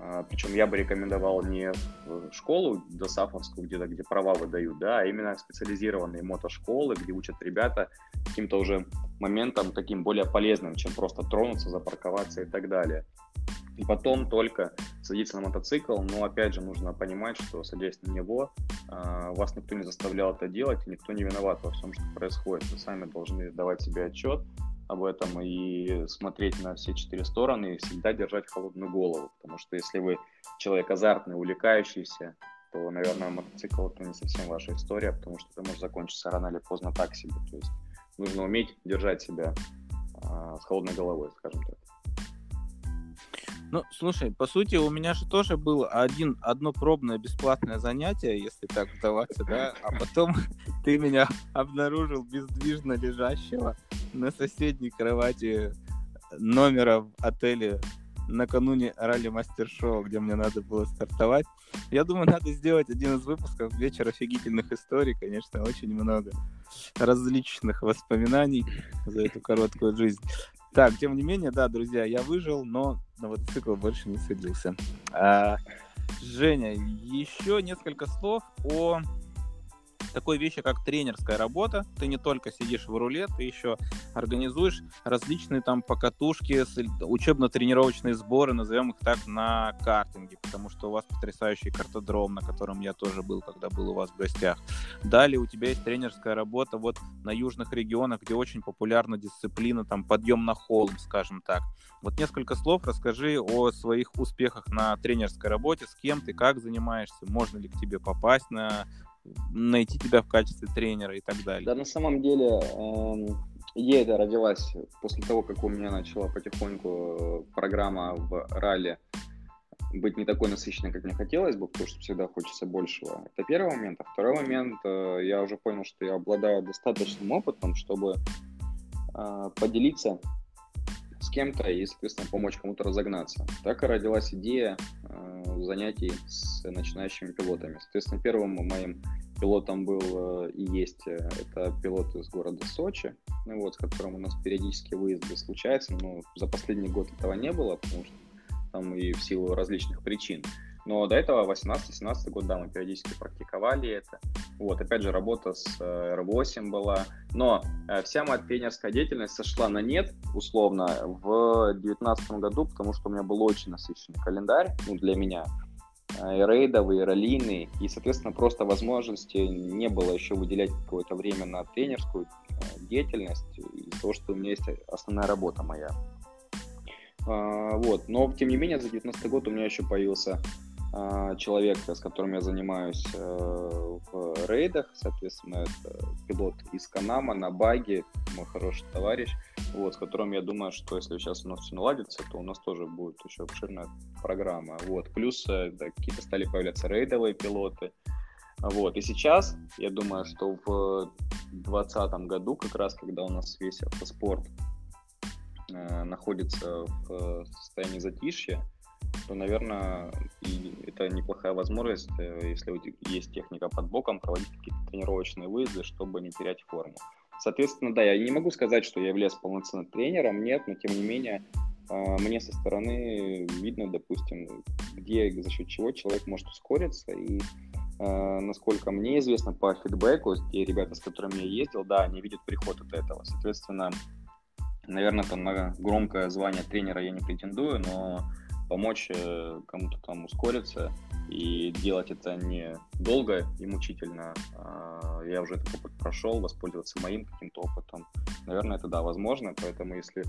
А, Причем я бы рекомендовал не в школу досафовскую, где-то, где права выдают, да, а именно специализированные мотошколы, где учат ребята каким-то уже моментом таким более полезным, чем просто тронуться, запарковаться и так далее. И потом только садиться на мотоцикл, но опять же нужно понимать, что садясь на него, а, вас никто не заставлял это делать, и никто не виноват во всем, что происходит. Вы сами должны давать себе отчет об этом и смотреть на все четыре стороны и всегда держать холодную голову, потому что если вы человек азартный, увлекающийся, то, наверное, мотоцикл это не совсем ваша история, потому что это может закончиться рано или поздно так себе. То есть нужно уметь держать себя э, с холодной головой, скажем так. Ну, слушай, по сути, у меня же тоже было один, одно пробное бесплатное занятие, если так вдаваться, да, а потом <laughs> ты меня обнаружил бездвижно лежащего на соседней кровати номера в отеле накануне ралли мастер-шоу, где мне надо было стартовать. Я думаю, надо сделать один из выпусков «Вечер офигительных историй». Конечно, очень много различных воспоминаний за эту короткую жизнь. Так, тем не менее, да, друзья, я выжил, но на мотоцикл больше не садился. А, Женя, еще несколько слов о такой вещи, как тренерская работа. Ты не только сидишь в руле, ты еще организуешь различные там покатушки, учебно-тренировочные сборы, назовем их так, на картинге, потому что у вас потрясающий картодром, на котором я тоже был, когда был у вас в гостях. Далее у тебя есть тренерская работа вот на южных регионах, где очень популярна дисциплина, там, подъем на холм, скажем так. Вот несколько слов расскажи о своих успехах на тренерской работе, с кем ты, как занимаешься, можно ли к тебе попасть на найти тебя в качестве тренера и так далее? Да, на самом деле, идея эта родилась после того, как у меня начала потихоньку э, программа в ралли быть не такой насыщенной, как мне хотелось бы, потому что всегда хочется большего. Это первый момент. А второй момент, э, я уже понял, что я обладаю достаточным опытом, чтобы э, поделиться с кем-то и, соответственно, помочь кому-то разогнаться. Так и родилась идея занятий с начинающими пилотами. Соответственно, первым моим пилотом был э, и есть э, это пилот из города Сочи, ну, вот, с которым у нас периодически выезды случаются, но за последний год этого не было, потому что там и в силу различных причин. Но до этого 18-17 год, да, мы периодически практиковали это. Вот, опять же, работа с э, R8 была. Но э, вся моя тренерская деятельность сошла на нет, условно, в 2019 году, потому что у меня был очень насыщенный календарь, ну, для меня. Э, и рейдовые, и раллийные, и, соответственно, просто возможности не было еще выделять какое-то время на тренерскую деятельность из-за того, что у меня есть основная работа моя. Вот, но, тем не менее, за 2019 год у меня еще появился а, человека, с которым я занимаюсь э, в рейдах, соответственно, это пилот из Канама на баге, мой хороший товарищ, вот, с которым я думаю, что если сейчас у нас все наладится, то у нас тоже будет еще обширная программа, вот, плюс э, да, какие-то стали появляться рейдовые пилоты, вот, и сейчас, я думаю, что в 2020 году, как раз, когда у нас весь автоспорт э, находится в состоянии затишья, то, наверное, это неплохая возможность, э, если есть техника под боком, проводить какие-то тренировочные выезды, чтобы не терять форму. Соответственно, да, я не могу сказать, что я являюсь полноценным тренером, нет, но тем не менее э, мне со стороны видно, допустим, где за счет чего человек может ускориться и э, насколько мне известно по фидбэку, те ребята, с которыми я ездил, да, они видят приход от этого. Соответственно, наверное, там на громкое звание тренера я не претендую, но помочь э, кому-то там ускориться и делать это не долго и мучительно. А я уже этот опыт прошел, воспользоваться моим каким-то опытом. Наверное, это да, возможно, поэтому если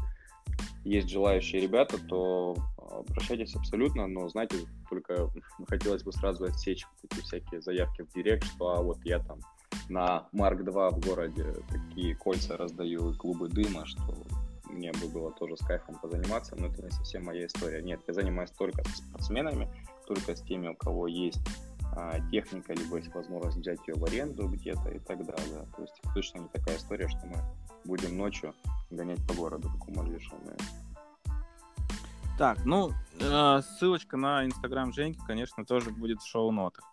есть желающие ребята, то обращайтесь абсолютно, но знаете, только <laughs> хотелось бы сразу отсечь эти всякие заявки в директ, что а вот я там на Марк 2 в городе такие кольца раздаю и клубы дыма, что мне бы было тоже с кайфом позаниматься, но это не совсем моя история. Нет, я занимаюсь только с спортсменами, только с теми, у кого есть а, техника, либо есть возможность взять ее в аренду где-то и так далее. То есть точно не такая история, что мы будем ночью гонять по городу, как умерли шумные. Так, ну, э, ссылочка на инстаграм Женьки, конечно, тоже будет в шоу-нотах.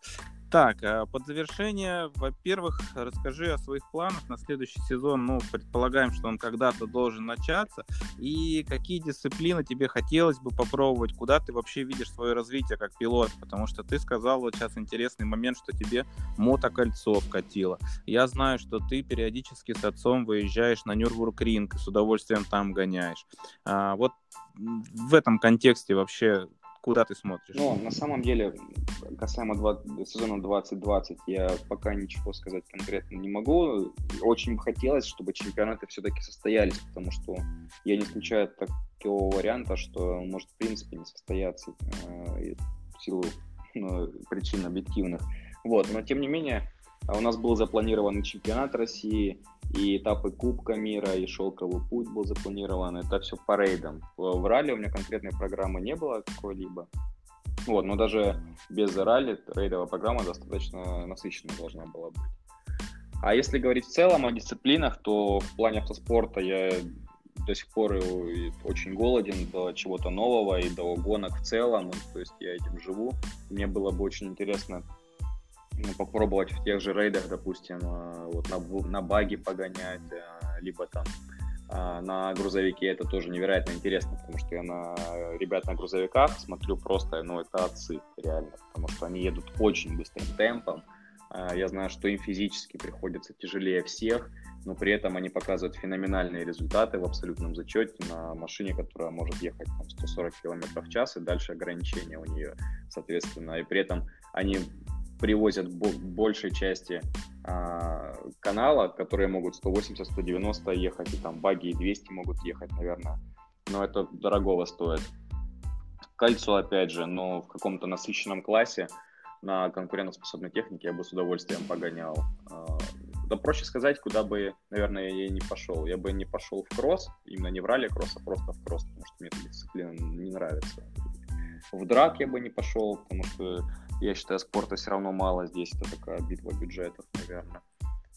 Так, а под завершение, во-первых, расскажи о своих планах на следующий сезон. Ну, предполагаем, что он когда-то должен начаться. И какие дисциплины тебе хотелось бы попробовать? Куда ты вообще видишь свое развитие как пилот? Потому что ты сказал вот сейчас интересный момент, что тебе мотокольцо вкатило. Я знаю, что ты периодически с отцом выезжаешь на Нюрбург-ринг с удовольствием там гоняешь. А, вот в этом контексте вообще Куда ты смотришь? Ну, на самом деле, касаемо 20, сезона 2020, я пока ничего сказать конкретно не могу. Очень бы хотелось, чтобы чемпионаты все-таки состоялись, потому что я не исключаю такого варианта, что может в принципе не состояться э, в силу ну, причин объективных. Вот, но тем не менее, у нас был запланирован чемпионат России, и этапы Кубка мира, и шелковый путь был запланирован. Это все по рейдам. В ралли у меня конкретной программы не было какой-либо. Вот, но даже без ралли рейдовая программа достаточно насыщенная должна была быть. А если говорить в целом о дисциплинах, то в плане автоспорта я до сих пор очень голоден до чего-то нового и до гонок в целом. То есть я этим живу. Мне было бы очень интересно ну, попробовать в тех же рейдах, допустим, э, вот на, на баги погонять, э, либо там э, на грузовике это тоже невероятно интересно, потому что я на ребят на грузовиках смотрю просто, ну, это отцы, реально, потому что они едут очень быстрым темпом. Я знаю, что им физически приходится тяжелее всех, но при этом они показывают феноменальные результаты в абсолютном зачете на машине, которая может ехать там, 140 км в час, и дальше ограничения у нее, соответственно. И при этом они привозят большей части а, канала, которые могут 180-190 ехать, и там баги и 200 могут ехать, наверное. Но это дорогого стоит. Кольцо, опять же, но в каком-то насыщенном классе на конкурентоспособной технике я бы с удовольствием погонял. А, да проще сказать, куда бы, наверное, я не пошел. Я бы не пошел в кросс, именно не в ралли кросс, а просто в кросс, потому что мне эта дисциплина не нравится. В драк я бы не пошел, потому что я считаю, спорта все равно мало здесь. Это такая битва бюджетов, наверное.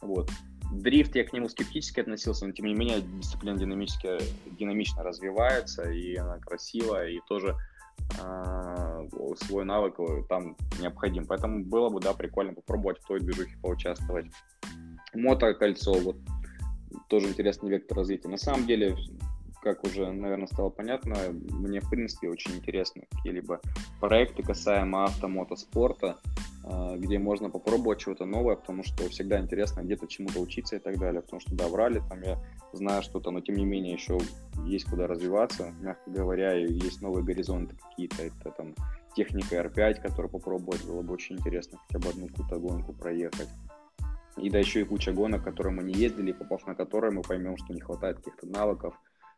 Вот. Дрифт я к нему скептически относился, но тем не менее дисциплина динамически, динамично развивается, и она красивая, и тоже э, свой навык там необходим. Поэтому было бы, да, прикольно попробовать в той движухе поучаствовать. Мотокольцо, вот тоже интересный вектор развития. На самом деле как уже, наверное, стало понятно, мне, в принципе, очень интересны какие-либо проекты касаемо автомотоспорта, а, где можно попробовать чего-то новое, потому что всегда интересно где-то чему-то учиться и так далее. Потому что, да, в ралли там я знаю что-то, но тем не менее еще есть куда развиваться, мягко говоря, и есть новые горизонты какие-то. Это там техника R5, которую попробовать было бы очень интересно хотя бы одну какую-то гонку проехать. И да, еще и куча гонок, которые мы не ездили, попав на которые мы поймем, что не хватает каких-то навыков,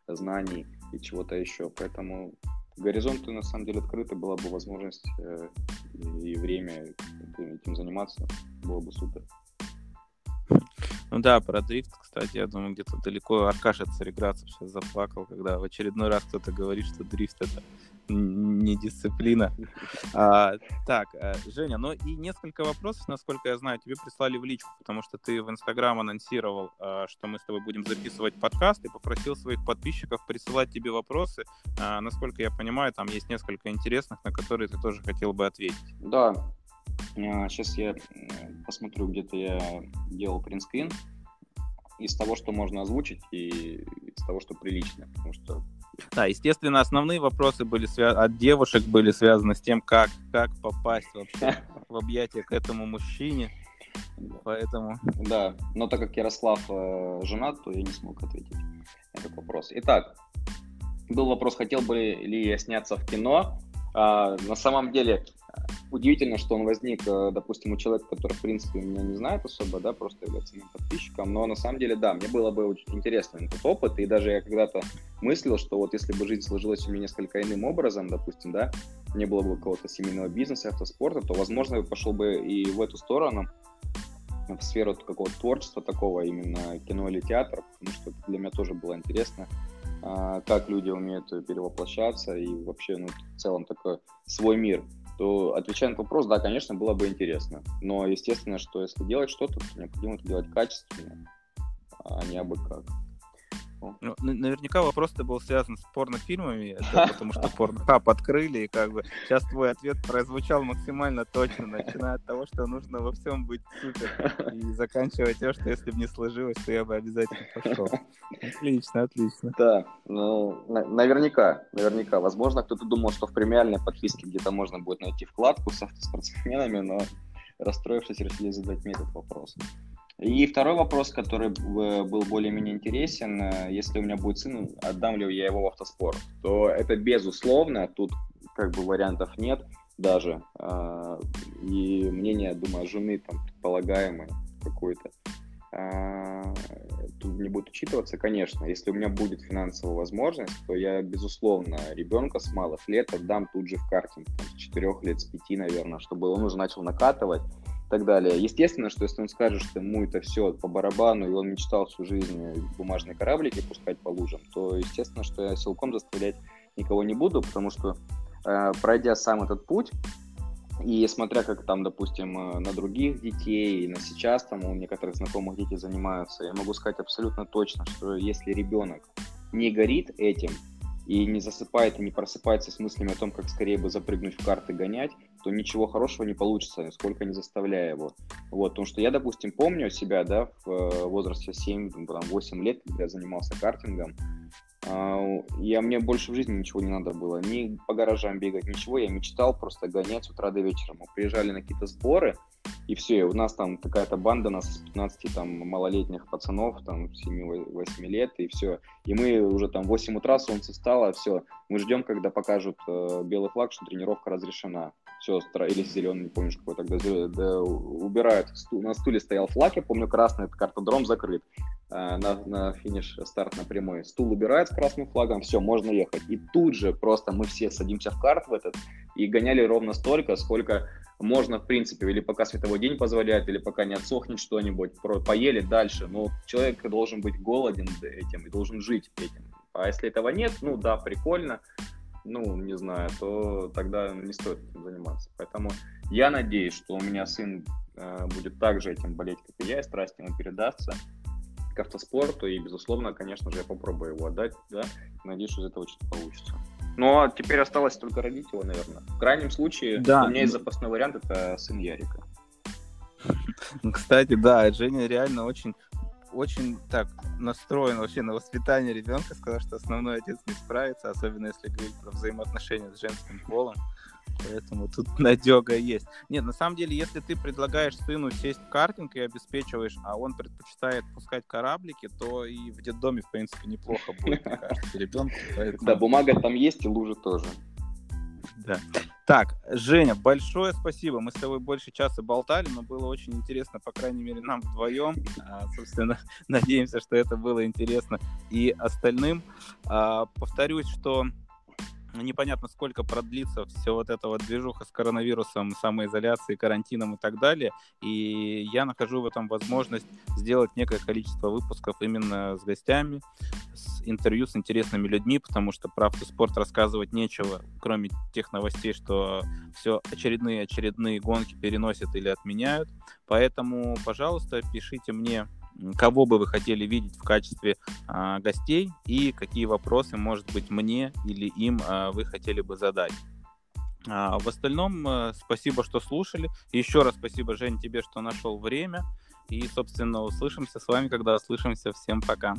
знаний и чего-то еще. Поэтому горизонты на самом деле открыты, была бы возможность э, и время этим заниматься, было бы супер. Ну да, про дрифт, кстати, я думаю, где-то далеко Аркаша Цареградцев сейчас заплакал, когда в очередной раз кто-то говорит, что дрифт это не дисциплина. А, так, э, Женя, ну и несколько вопросов, насколько я знаю, тебе прислали в личку, потому что ты в Инстаграм анонсировал, а, что мы с тобой будем записывать подкаст, и попросил своих подписчиков присылать тебе вопросы. А, насколько я понимаю, там есть несколько интересных, на которые ты тоже хотел бы ответить. Да, сейчас я посмотрю, где-то я делал принтскрин из того, что можно озвучить, и из того, что прилично, потому что да, естественно, основные вопросы были свя... от девушек были связаны с тем, как, как попасть вообще <laughs> в объятия к этому мужчине. Поэтому... Да, но так как Ярослав э, женат, то я не смог ответить на этот вопрос. Итак, был вопрос, хотел бы ли я сняться в кино. А, на самом деле, удивительно, что он возник, э, допустим, у человека, который, в принципе, меня не знает особо, да, просто является моим подписчиком, но на самом деле, да, мне было бы очень интересно этот опыт, и даже я когда-то мыслил, что вот если бы жизнь сложилась у меня несколько иным образом, допустим, да, не было бы какого-то семейного бизнеса, автоспорта, то, возможно, я пошел бы и в эту сторону, в сферу какого-то творчества такого, именно кино или театр, потому что для меня тоже было интересно, как люди умеют перевоплощаться и вообще, ну, в целом такой свой мир то отвечая на вопрос, да, конечно, было бы интересно. Но естественно, что если делать что-то, то необходимо это делать качественно, а не абы как. Ну, наверняка вопрос-то был связан с порнофильмами, <laughs> да, потому что порнохаб открыли, и как бы сейчас твой ответ прозвучал максимально точно, начиная от того, что нужно во всем быть супер, и <laughs> заканчивая тем, что если бы не сложилось, то я бы обязательно пошел. Отлично, отлично. Да, ну, наверняка, наверняка. Возможно, кто-то думал, что в премиальной подписке где-то можно будет найти вкладку с автоспортсменами, но расстроившись, решили задать мне этот вопрос. И второй вопрос, который был более-менее интересен, э, если у меня будет сын, отдам ли я его в автоспорт, то это безусловно, тут как бы вариантов нет даже. А, и мнение, думаю, жены там предполагаемой какой-то а, тут не будет учитываться, конечно. Если у меня будет финансовая возможность, то я, безусловно, ребенка с малых лет отдам тут же в картинг, там, с 4 лет, с 5, наверное, чтобы он уже начал накатывать и так далее. Естественно, что если он скажет, что ему это все по барабану, и он мечтал всю жизнь бумажные кораблики пускать по лужам, то естественно, что я силком заставлять никого не буду, потому что э, пройдя сам этот путь, и смотря как там, допустим, э, на других детей, на сейчас там у некоторых знакомых дети занимаются, я могу сказать абсолютно точно, что если ребенок не горит этим, и не засыпает и не просыпается с мыслями о том, как скорее бы запрыгнуть в карты гонять, то ничего хорошего не получится, сколько не заставляя его. Вот, потому что я, допустим, помню себя, да, в э, возрасте 7-8 лет, когда я занимался картингом, я, мне больше в жизни ничего не надо было, ни по гаражам бегать, ничего, я мечтал просто гонять с утра до вечера. Мы приезжали на какие-то сборы, и все, и у нас там какая-то банда, нас из 15 там малолетних пацанов, там 7-8 лет, и все. И мы уже там в 8 утра, солнце стало, все, мы ждем, когда покажут э, белый флаг, что тренировка разрешена. Все, или зеленый, не помню, какой тогда, да, убирают. На стуле стоял флаг, я помню, красный, это картодром закрыт. Э, на, на финиш старт на прямой. Стул убирает с красным флагом, все, можно ехать. И тут же просто мы все садимся в карт в этот и гоняли ровно столько, сколько можно, в принципе, или пока световой день позволяет, или пока не отсохнет что-нибудь, поели дальше. Но человек должен быть голоден этим и должен жить этим. А если этого нет, ну да, прикольно, ну, не знаю, то тогда не стоит этим заниматься. Поэтому я надеюсь, что у меня сын э, будет также этим болеть, как и я, и страсть ему передастся к автоспорту, и, безусловно, конечно же, я попробую его отдать, да, надеюсь, что из этого что-то получится. Ну, а теперь осталось только родить его, наверное. В крайнем случае, да. у меня есть запасной вариант, это сын Ярика. Кстати, да, Женя реально очень очень так настроен вообще на воспитание ребенка, сказал, что основной отец не справится, особенно если говорить про взаимоотношения с женским полом. Поэтому тут <laughs> надега есть. Нет, на самом деле, если ты предлагаешь сыну сесть в картинг и обеспечиваешь, а он предпочитает пускать кораблики, то и в детдоме, в принципе, неплохо будет, мне <laughs> кажется, ребенку. Поэтому... Да, бумага там есть и лужи тоже. Да. Так, Женя, большое спасибо. Мы с тобой больше часа болтали, но было очень интересно, по крайней мере, нам вдвоем. А, собственно, <laughs> надеемся, что это было интересно и остальным. А, повторюсь, что непонятно, сколько продлится все вот эта вот движуха с коронавирусом, самоизоляцией, карантином и так далее. И я нахожу в этом возможность сделать некое количество выпусков именно с гостями, с интервью с интересными людьми, потому что про автоспорт рассказывать нечего, кроме тех новостей, что все очередные очередные гонки переносят или отменяют. Поэтому, пожалуйста, пишите мне кого бы вы хотели видеть в качестве а, гостей и какие вопросы, может быть, мне или им а, вы хотели бы задать. А, в остальном, а, спасибо, что слушали. Еще раз спасибо, Жень, тебе, что нашел время. И, собственно, услышимся с вами, когда услышимся. Всем пока.